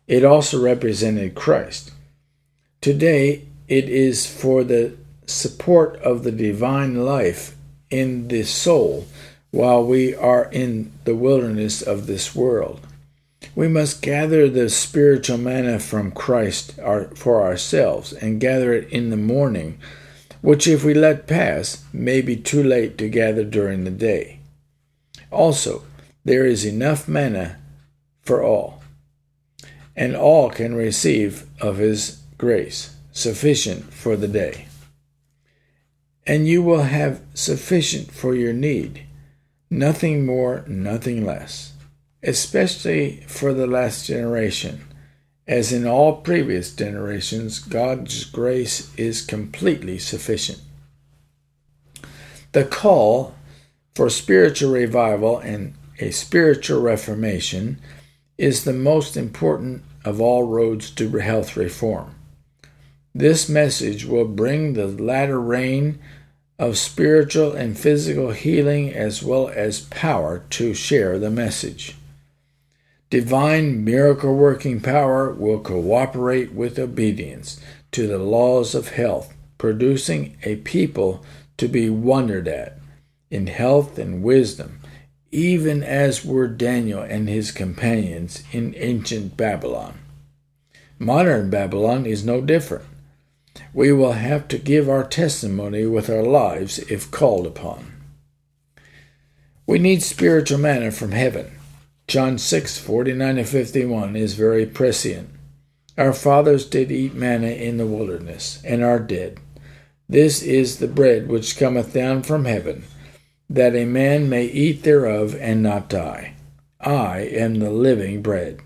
It also represented Christ. Today, it is for the support of the divine life in the soul while we are in the wilderness of this world. We must gather the spiritual manna from Christ for ourselves and gather it in the morning, which, if we let pass, may be too late to gather during the day. Also, there is enough manna for all, and all can receive of His grace, sufficient for the day. And you will have sufficient for your need Nothing more, nothing less. Especially for the last generation. As in all previous generations, God's grace is completely sufficient. The call for spiritual revival and a spiritual reformation is the most important of all roads to health reform. This message will bring the latter rain of spiritual and physical healing as well as power to share the message. Divine miracle working power will cooperate with obedience to the laws of health, producing a people to be wondered at in health and wisdom, even as were Daniel and his companions in ancient Babylon. Modern Babylon is no different we will have to give our testimony with our lives if called upon. We need spiritual manna from heaven. John 6 49 and 51 is very prescient. Our fathers did eat manna in the wilderness, and are dead. This is the bread which cometh down from heaven, that a man may eat thereof and not die. I am the living bread,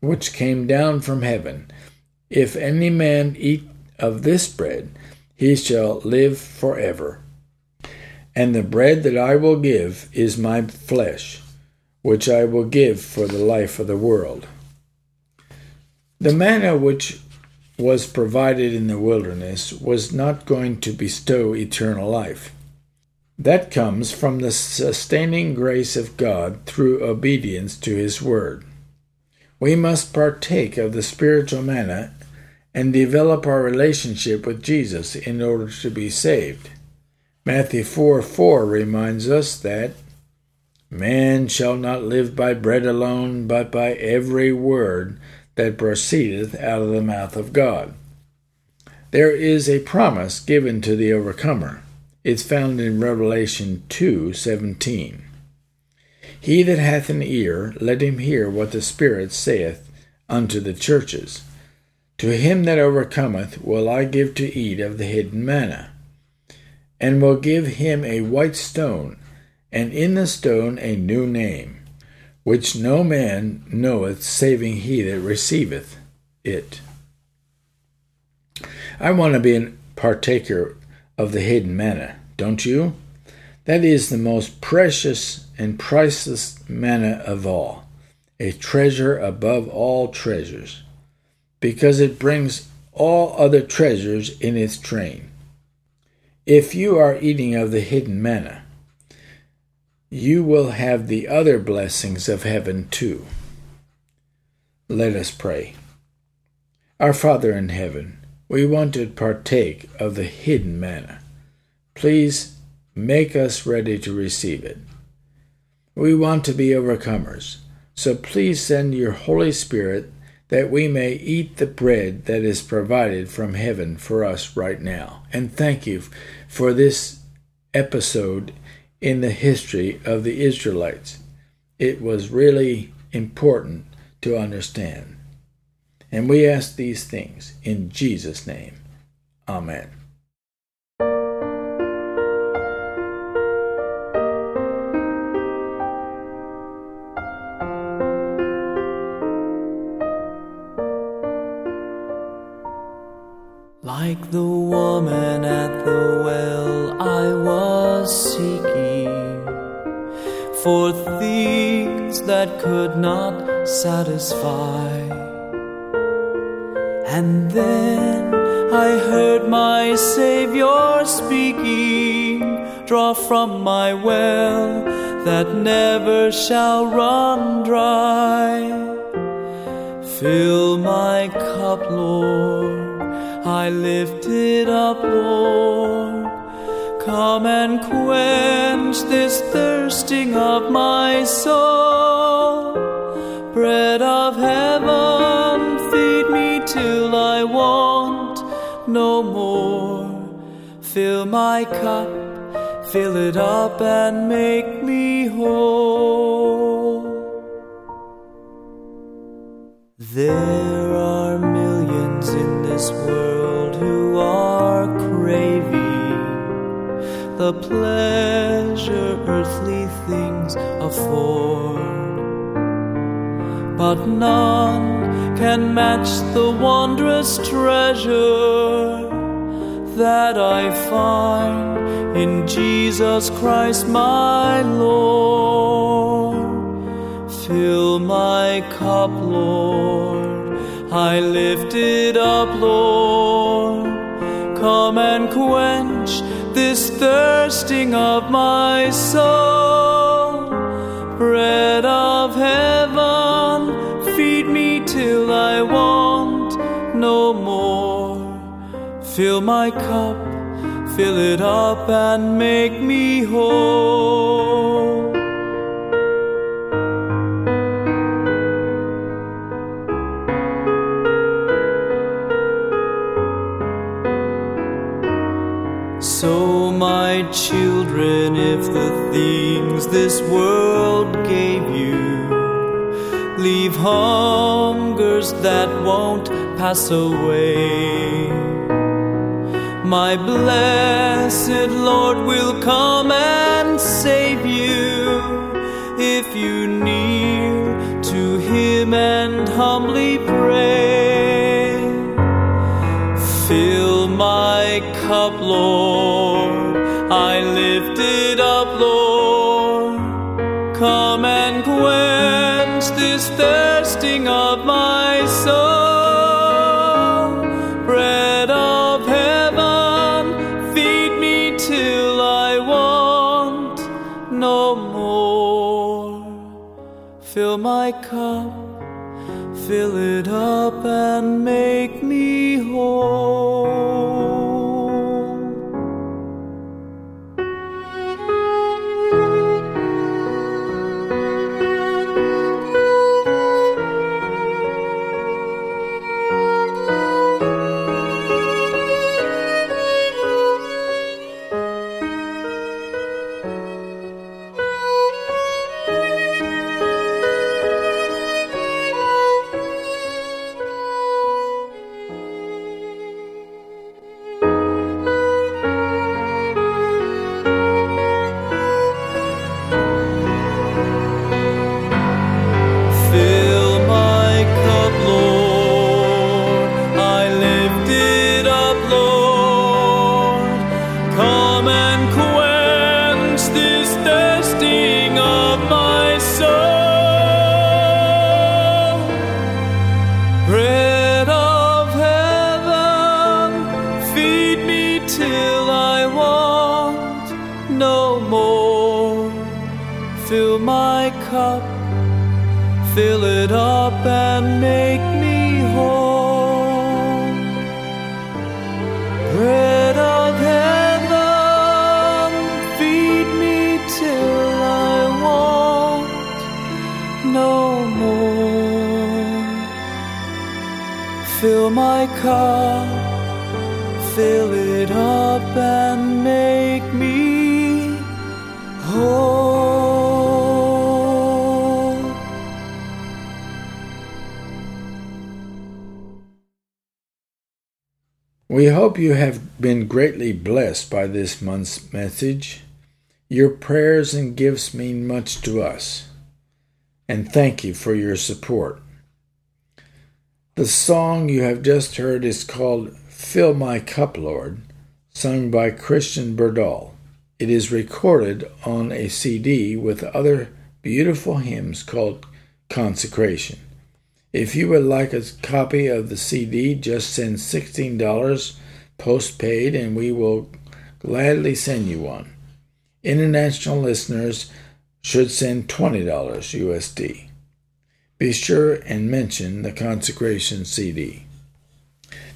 which came down from heaven. If any man eat of this bread, he shall live forever. And the bread that I will give is my flesh, which I will give for the life of the world. The manna which was provided in the wilderness was not going to bestow eternal life. That comes from the sustaining grace of God through obedience to His Word. We must partake of the spiritual manna and develop our relationship with Jesus in order to be saved. Matthew 4 4 reminds us that man shall not live by bread alone, but by every word that proceedeth out of the mouth of God. There is a promise given to the overcomer. It's found in Revelation 2 17. He that hath an ear, let him hear what the Spirit saith unto the churches. To him that overcometh will I give to eat of the hidden manna, and will give him a white stone, and in the stone a new name, which no man knoweth saving he that receiveth it. I want to be a partaker of the hidden manna, don't you? That is the most precious and priceless manna of all, a treasure above all treasures because it brings all other treasures in its train. If you are eating of the hidden manna, you will have the other blessings of heaven too. Let us pray. Our Father in heaven, we want to partake of the hidden manna. Please make us ready to receive it. We want to be overcomers, so please send your Holy Spirit that we may eat the bread that is provided from heaven for us right now. And thank you for this episode in the history of the Israelites. It was really important to understand. And we ask these things in Jesus' name. Amen. Like the woman for things that could not satisfy. And then I heard my Savior speaking, draw from my well that never shall run dry. Fill my cup, Lord, I lift it up, Lord. Come and quench this thirsting of my soul. Bread of heaven, feed me till I want no more. Fill my cup, fill it up, and make me whole. There are millions in this world the pleasure earthly things afford, but none can match the wondrous treasure that I find in Jesus Christ my Lord. Fill my cup, Lord, I lift it up, Lord. Come and quench this thirsting of my soul. Bread of heaven, feed me till I want no more. Fill my cup, fill it up, and make me whole. Children, if the things this world gave you. Leave hungers that won't pass away. My blessed Lord will come and save you if you kneel to Him and humbly pray. Fill my cup, Lord, Come and quench this thirsting of my soul. Bread of heaven, feed me till I want no more. Fill my cup, fill it up, and make me whole. Hope you have been greatly blessed by this month's message. Your prayers and gifts mean much to us, and thank you for your support. The song you have just heard is called Fill My Cup, Lord, sung by Christian Berdahl. It is recorded on a CD with other beautiful hymns called Consecration. If you would like a copy of the CD, just send $16 postpaid and we will gladly send you one. International listeners should send $20 USD. Be sure and mention the consecration CD.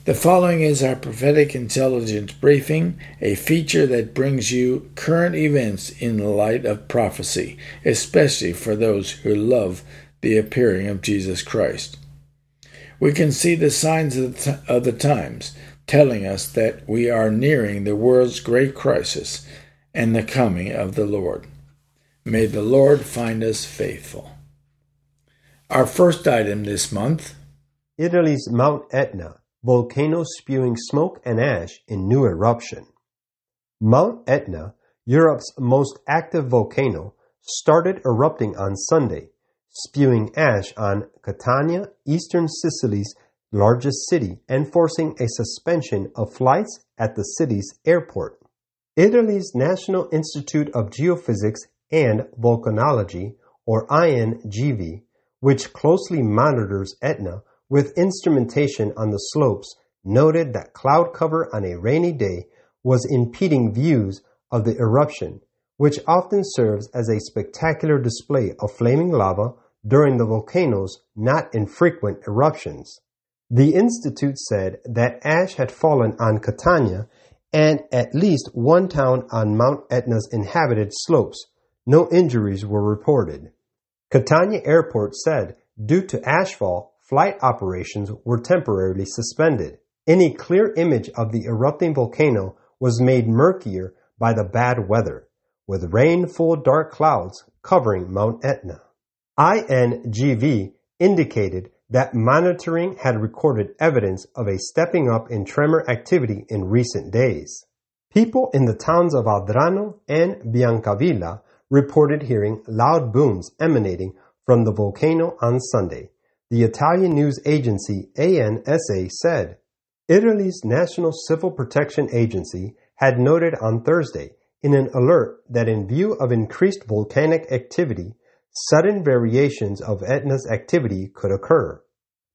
The following is our prophetic intelligence briefing, a feature that brings you current events in the light of prophecy, especially for those who love the appearing of Jesus Christ. We can see the signs of the, t- of the times telling us that we are nearing the world's great crisis and the coming of the Lord. May the Lord find us faithful. Our first item this month Italy's Mount Etna volcano spewing smoke and ash in new eruption. Mount Etna, Europe's most active volcano, started erupting on Sunday, spewing ash on Catania, eastern Sicily's largest city, and forcing a suspension of flights at the city's airport. Italy's National Institute of Geophysics and Volcanology, or INGV, which closely monitors Etna, with instrumentation on the slopes, noted that cloud cover on a rainy day was impeding views of the eruption, which often serves as a spectacular display of flaming lava during the volcano's not infrequent eruptions. The Institute said that ash had fallen on Catania and at least one town on Mount Etna's inhabited slopes. No injuries were reported. Catania Airport said due to ashfall, flight operations were temporarily suspended. Any clear image of the erupting volcano was made murkier by the bad weather, with rain-full dark clouds covering Mount Etna. INGV indicated that monitoring had recorded evidence of a stepping up in tremor activity in recent days. People in the towns of Adrano and Biancavilla reported hearing loud booms emanating from the volcano on Sunday, the Italian news agency ANSA said Italy's National Civil Protection Agency had noted on Thursday in an alert that in view of increased volcanic activity, sudden variations of Etna's activity could occur.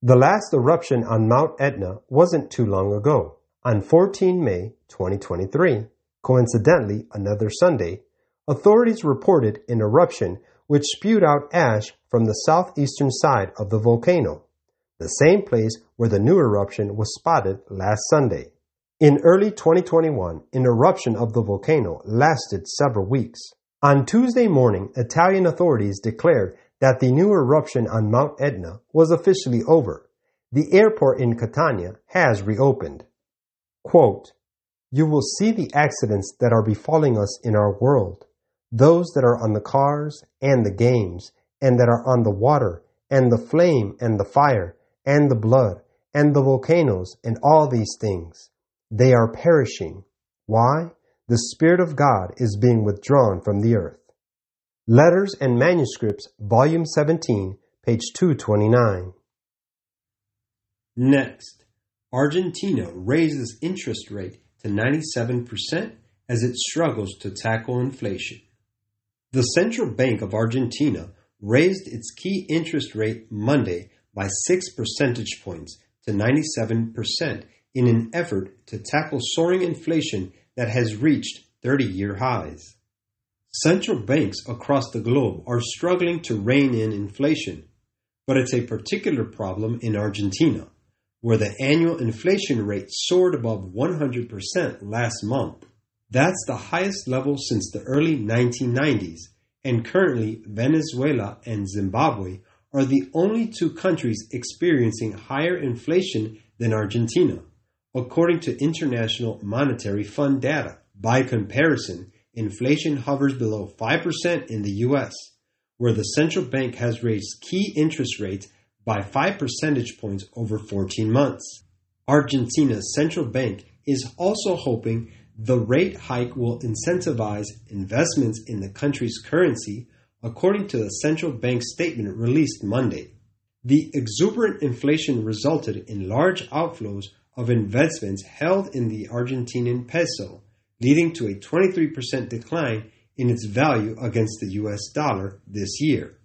The last eruption on Mount Etna wasn't too long ago. On 14 May 2023, coincidentally another Sunday, authorities reported an eruption which spewed out ash from the southeastern side of the volcano, the same place where the new eruption was spotted last Sunday. In early 2021, an eruption of the volcano lasted several weeks. On Tuesday morning, Italian authorities declared that the new eruption on Mount Etna was officially over. The airport in Catania has reopened. Quote, you will see the accidents that are befalling us in our world those that are on the cars and the games, and that are on the water, and the flame and the fire, and the blood, and the volcanoes, and all these things. They are perishing. Why? The Spirit of God is being withdrawn from the earth. Letters and Manuscripts, Volume 17, page 229. Next, Argentina raises interest rate to 97% as it struggles to tackle inflation. The Central Bank of Argentina raised its key interest rate Monday by 6 percentage points to 97% in an effort to tackle soaring inflation that has reached 30 year highs. Central banks across the globe are struggling to rein in inflation, but it's a particular problem in Argentina, where the annual inflation rate soared above 100% last month. That's the highest level since the early 1990s, and currently Venezuela and Zimbabwe are the only two countries experiencing higher inflation than Argentina, according to International Monetary Fund data. By comparison, inflation hovers below 5% in the US, where the central bank has raised key interest rates by 5 percentage points over 14 months. Argentina's central bank is also hoping the rate hike will incentivize investments in the country's currency, according to the central bank statement released Monday. The exuberant inflation resulted in large outflows of investments held in the Argentinian peso, leading to a 23% decline in its value against the US dollar this year.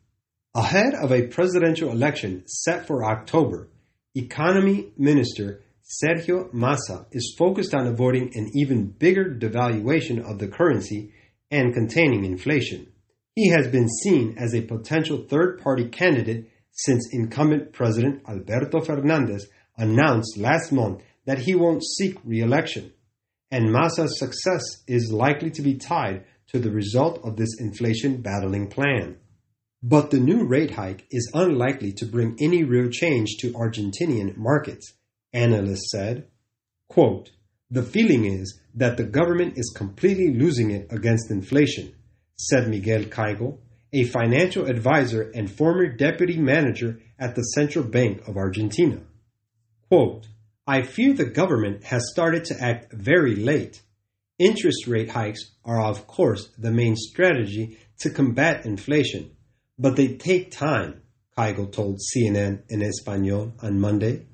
Ahead of a presidential election set for October, Economy Minister Sergio Massa is focused on avoiding an even bigger devaluation of the currency and containing inflation. He has been seen as a potential third party candidate since incumbent President Alberto Fernandez announced last month that he won't seek re election. And Massa's success is likely to be tied to the result of this inflation battling plan. But the new rate hike is unlikely to bring any real change to Argentinian markets, analysts said. Quote, the feeling is that the government is completely losing it against inflation, said Miguel Caigo, a financial advisor and former deputy manager at the Central Bank of Argentina. Quote, I fear the government has started to act very late. Interest rate hikes are, of course, the main strategy to combat inflation, but they take time, Caigo told CNN in Espanol on Monday.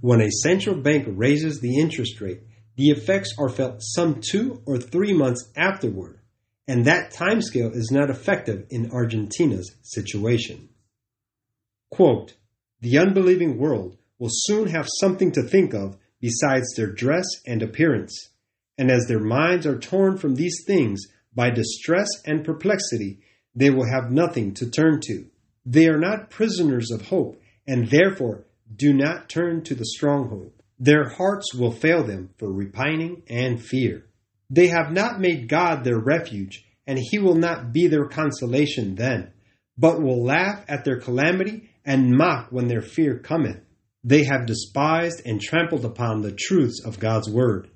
When a central bank raises the interest rate, the effects are felt some two or three months afterward, and that timescale is not effective in Argentina's situation. Quote, the unbelieving world will soon have something to think of besides their dress and appearance, and as their minds are torn from these things by distress and perplexity, they will have nothing to turn to. They are not prisoners of hope, and therefore do not turn to the stronghold. Their hearts will fail them for repining and fear. They have not made God their refuge, and he will not be their consolation then, but will laugh at their calamity and mock when their fear cometh. They have despised and trampled upon the truths of God's word.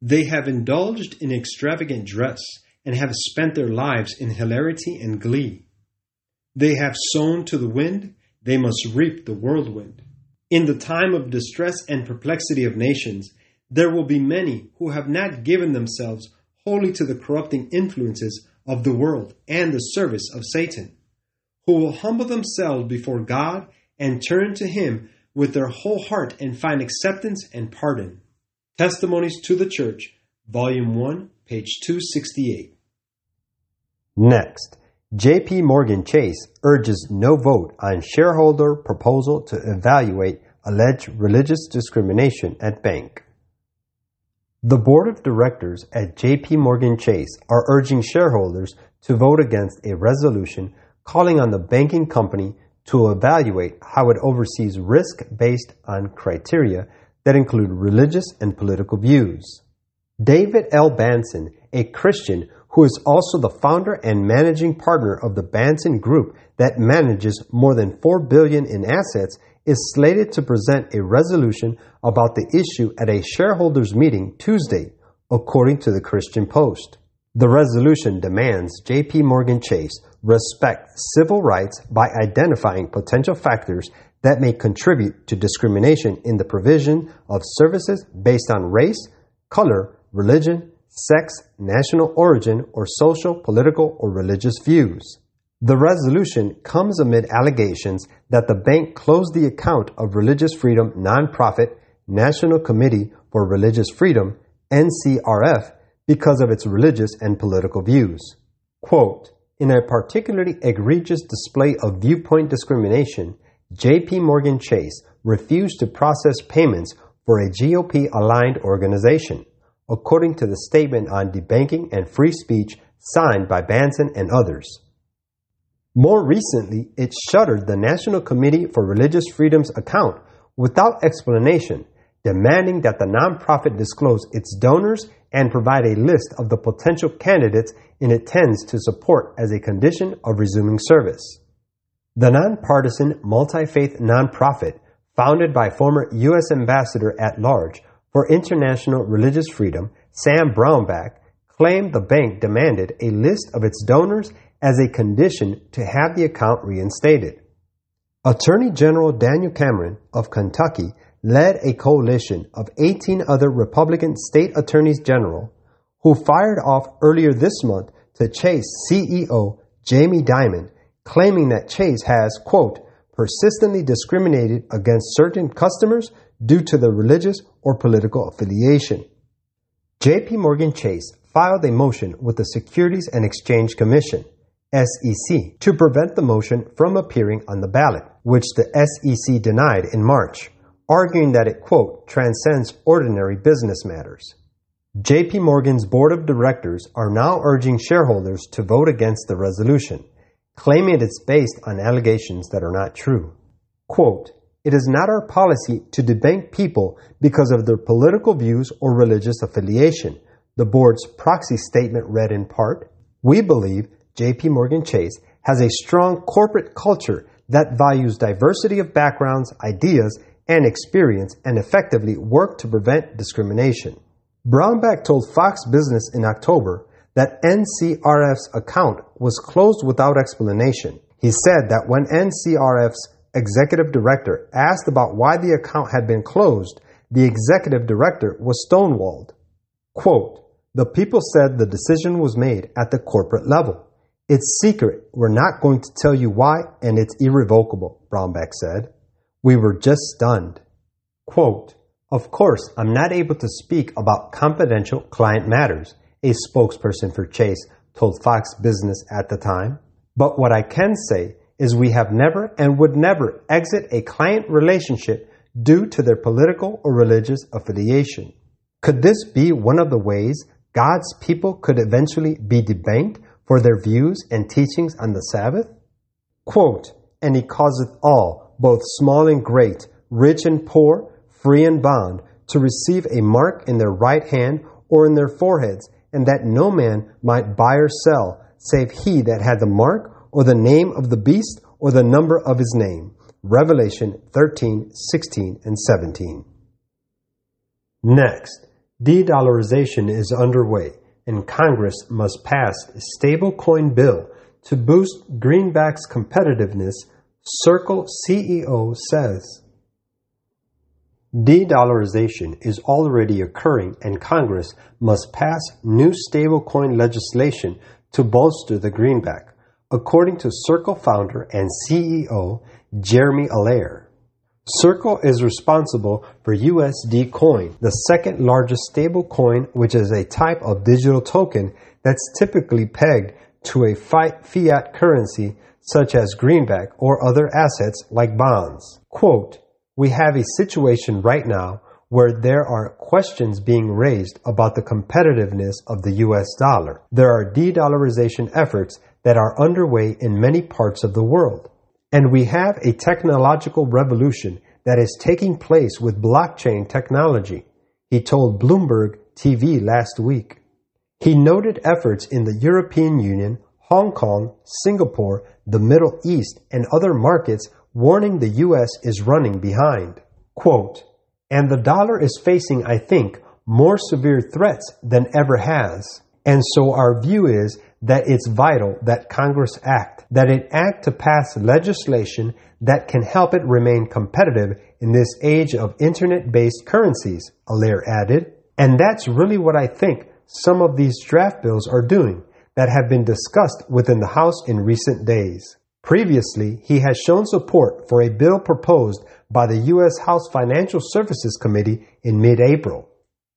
They have indulged in extravagant dress and have spent their lives in hilarity and glee. They have sown to the wind, they must reap the whirlwind. In the time of distress and perplexity of nations, there will be many who have not given themselves wholly to the corrupting influences of the world and the service of Satan, who will humble themselves before God and turn to Him with their whole heart and find acceptance and pardon. Testimonies to the Church, Volume 1, page 268. Next, JP Morgan Chase urges no vote on shareholder proposal to evaluate alleged religious discrimination at bank. The board of directors at JP Morgan Chase are urging shareholders to vote against a resolution calling on the banking company to evaluate how it oversees risk based on criteria that include religious and political views. David L. Bahnsen, a Christian who is also the founder and managing partner of the Bahnsen Group that manages more than 4 billion in assets, is slated to present a resolution about the issue at a shareholders meeting Tuesday, according to the Christian Post. The resolution demands JP Morgan Chase respect civil rights by identifying potential factors that may contribute to discrimination in the provision of services based on race, color, religion, sex, national origin, or social, political, or religious views. The resolution comes amid allegations that the bank closed the account of Religious Freedom Nonprofit National Committee for Religious Freedom, NCRF, because of its religious and political views. Quote, in a particularly egregious display of viewpoint discrimination, JP Morgan Chase refused to process payments for a GOP aligned organization according to the statement on debanking and free speech signed by Bahnsen and others. More recently, it shuttered the National Committee for Religious Freedom's account without explanation, demanding that the nonprofit disclose its donors and provide a list of the potential candidates it intends to support as a condition of resuming service. The nonpartisan multi faith nonprofit, founded by former U.S. Ambassador at Large for International Religious Freedom, Sam Brownback, claimed the bank demanded a list of its donors as a condition to have the account reinstated. Attorney General Daniel Cameron of Kentucky led a coalition of 18 other Republican state attorneys general who fired off earlier this month to Chase CEO Jamie Dimon, claiming that Chase has, quote, persistently discriminated against certain customers due to their religious or political affiliation. JP Morgan Chase filed a motion with the Securities and Exchange Commission, SEC, to prevent the motion from appearing on the ballot, which the SEC denied in March, arguing that it, quote, transcends ordinary business matters. JP Morgan's board of directors are now urging shareholders to vote against the resolution, claiming it's based on allegations that are not true. Quote, it is not our policy to debank people because of their political views or religious affiliation. The board's proxy statement read in part, we believe JP Morgan Chase has a strong corporate culture that values diversity of backgrounds, ideas, and experience and effectively work to prevent discrimination. Brownback told Fox Business in October that NCRF's account was closed without explanation. He said that when NCRF's executive director asked about why the account had been closed, the executive director was stonewalled. Quote, the people said the decision was made at the corporate level. It's secret. We're not going to tell you why, and it's irrevocable, Brownback said. We were just stunned. Quote, of course, I'm not able to speak about confidential client matters, a spokesperson for Chase told Fox Business at the time. But what I can say is we have never and would never exit a client relationship due to their political or religious affiliation. Could this be one of the ways God's people could eventually be debanked for their views and teachings on the Sabbath? Quote, and he causeth all, both small and great, rich and poor, free and bond, to receive a mark in their right hand or in their foreheads, and that no man might buy or sell, save he that had the mark or the name of the beast or the number of his name. Revelation 13, 16, and 17. Next, de-dollarization is underway, and Congress must pass a stable coin bill to boost greenback's competitiveness, Circle CEO says. De-dollarization is already occurring and Congress must pass new stablecoin legislation to bolster the greenback, according to Circle founder and CEO Jeremy Allaire. Circle is responsible for USD Coin, the second largest stablecoin, which is a type of digital token that's typically pegged to a fiat currency such as greenback or other assets like bonds. Quote, we have a situation right now where there are questions being raised about the competitiveness of the US dollar. There are de-dollarization efforts that are underway in many parts of the world. And we have a technological revolution that is taking place with blockchain technology, he told Bloomberg TV last week. He noted efforts in the European Union, Hong Kong, Singapore, the Middle East, and other markets warning the U.S. is running behind. Quote, and the dollar is facing, I think, more severe threats than ever has. And so our view is that it's vital that Congress act, that it act to pass legislation that can help it remain competitive in this age of internet-based currencies, Allaire added. And that's really what I think some of these draft bills are doing that have been discussed within the House in recent days. Previously, he has shown support for a bill proposed by the U.S. House Financial Services Committee in mid-April.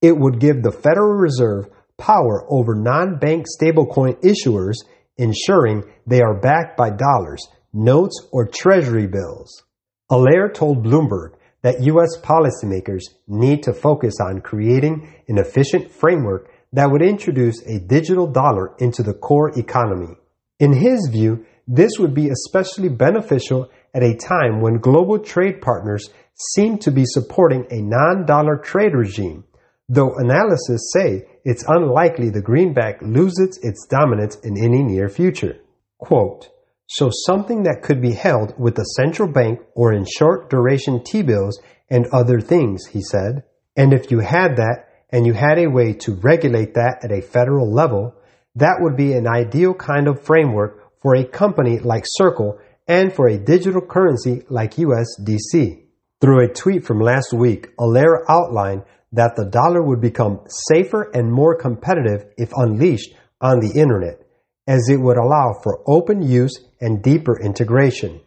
It would give the Federal Reserve power over non-bank stablecoin issuers, ensuring they are backed by dollars, notes, or treasury bills. Allaire told Bloomberg that U.S. policymakers need to focus on creating an efficient framework that would introduce a digital dollar into the core economy. In his view, this would be especially beneficial at a time when global trade partners seem to be supporting a non-dollar trade regime, though analysts say it's unlikely the greenback loses its dominance in any near future. Quote, so something that could be held with the central bank or in short duration T-bills and other things, he said. And if you had that and you had a way to regulate that at a federal level, that would be an ideal kind of framework for a company like Circle and for a digital currency like USDC. Through a tweet from last week, Allaire outlined that the dollar would become safer and more competitive if unleashed on the internet, as it would allow for open use and deeper integration.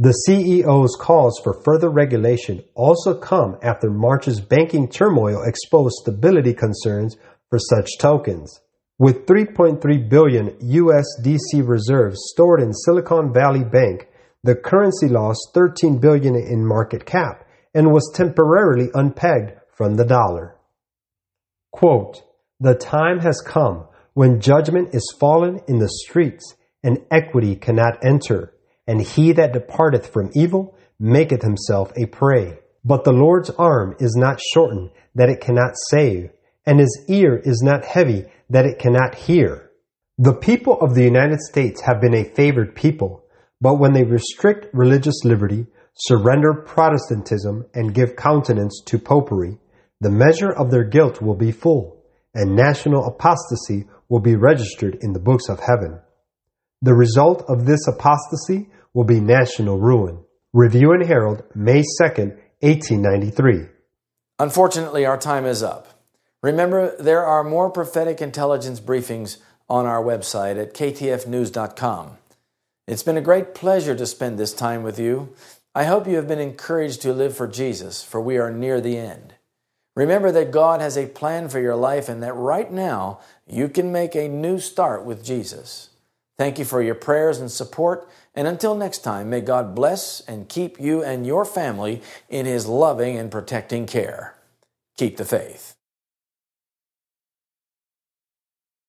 The CEO's calls for further regulation also come after March's banking turmoil exposed stability concerns for such tokens. With 3.3 billion USDC reserves stored in Silicon Valley Bank, the currency lost 13 billion in market cap and was temporarily unpegged from the dollar. Quote, The time has come when judgment is fallen in the streets, and equity cannot enter, and he that departeth from evil maketh himself a prey. But the Lord's arm is not shortened that it cannot save, and his ear is not heavy that it cannot hear. The people of the United States have been a favored people, but when they restrict religious liberty, surrender Protestantism, and give countenance to popery, the measure of their guilt will be full, and national apostasy will be registered in the books of heaven. The result of this apostasy will be national ruin. Review and Herald, May 2nd, 1893. Unfortunately, our time is up. Remember, there are more prophetic intelligence briefings on our website at ktfnews.com. It's been a great pleasure to spend this time with you. I hope you have been encouraged to live for Jesus, for we are near the end. Remember that God has a plan for your life and that right now you can make a new start with Jesus. Thank you for your prayers and support. And until next time, may God bless and keep you and your family in His loving and protecting care. Keep the faith.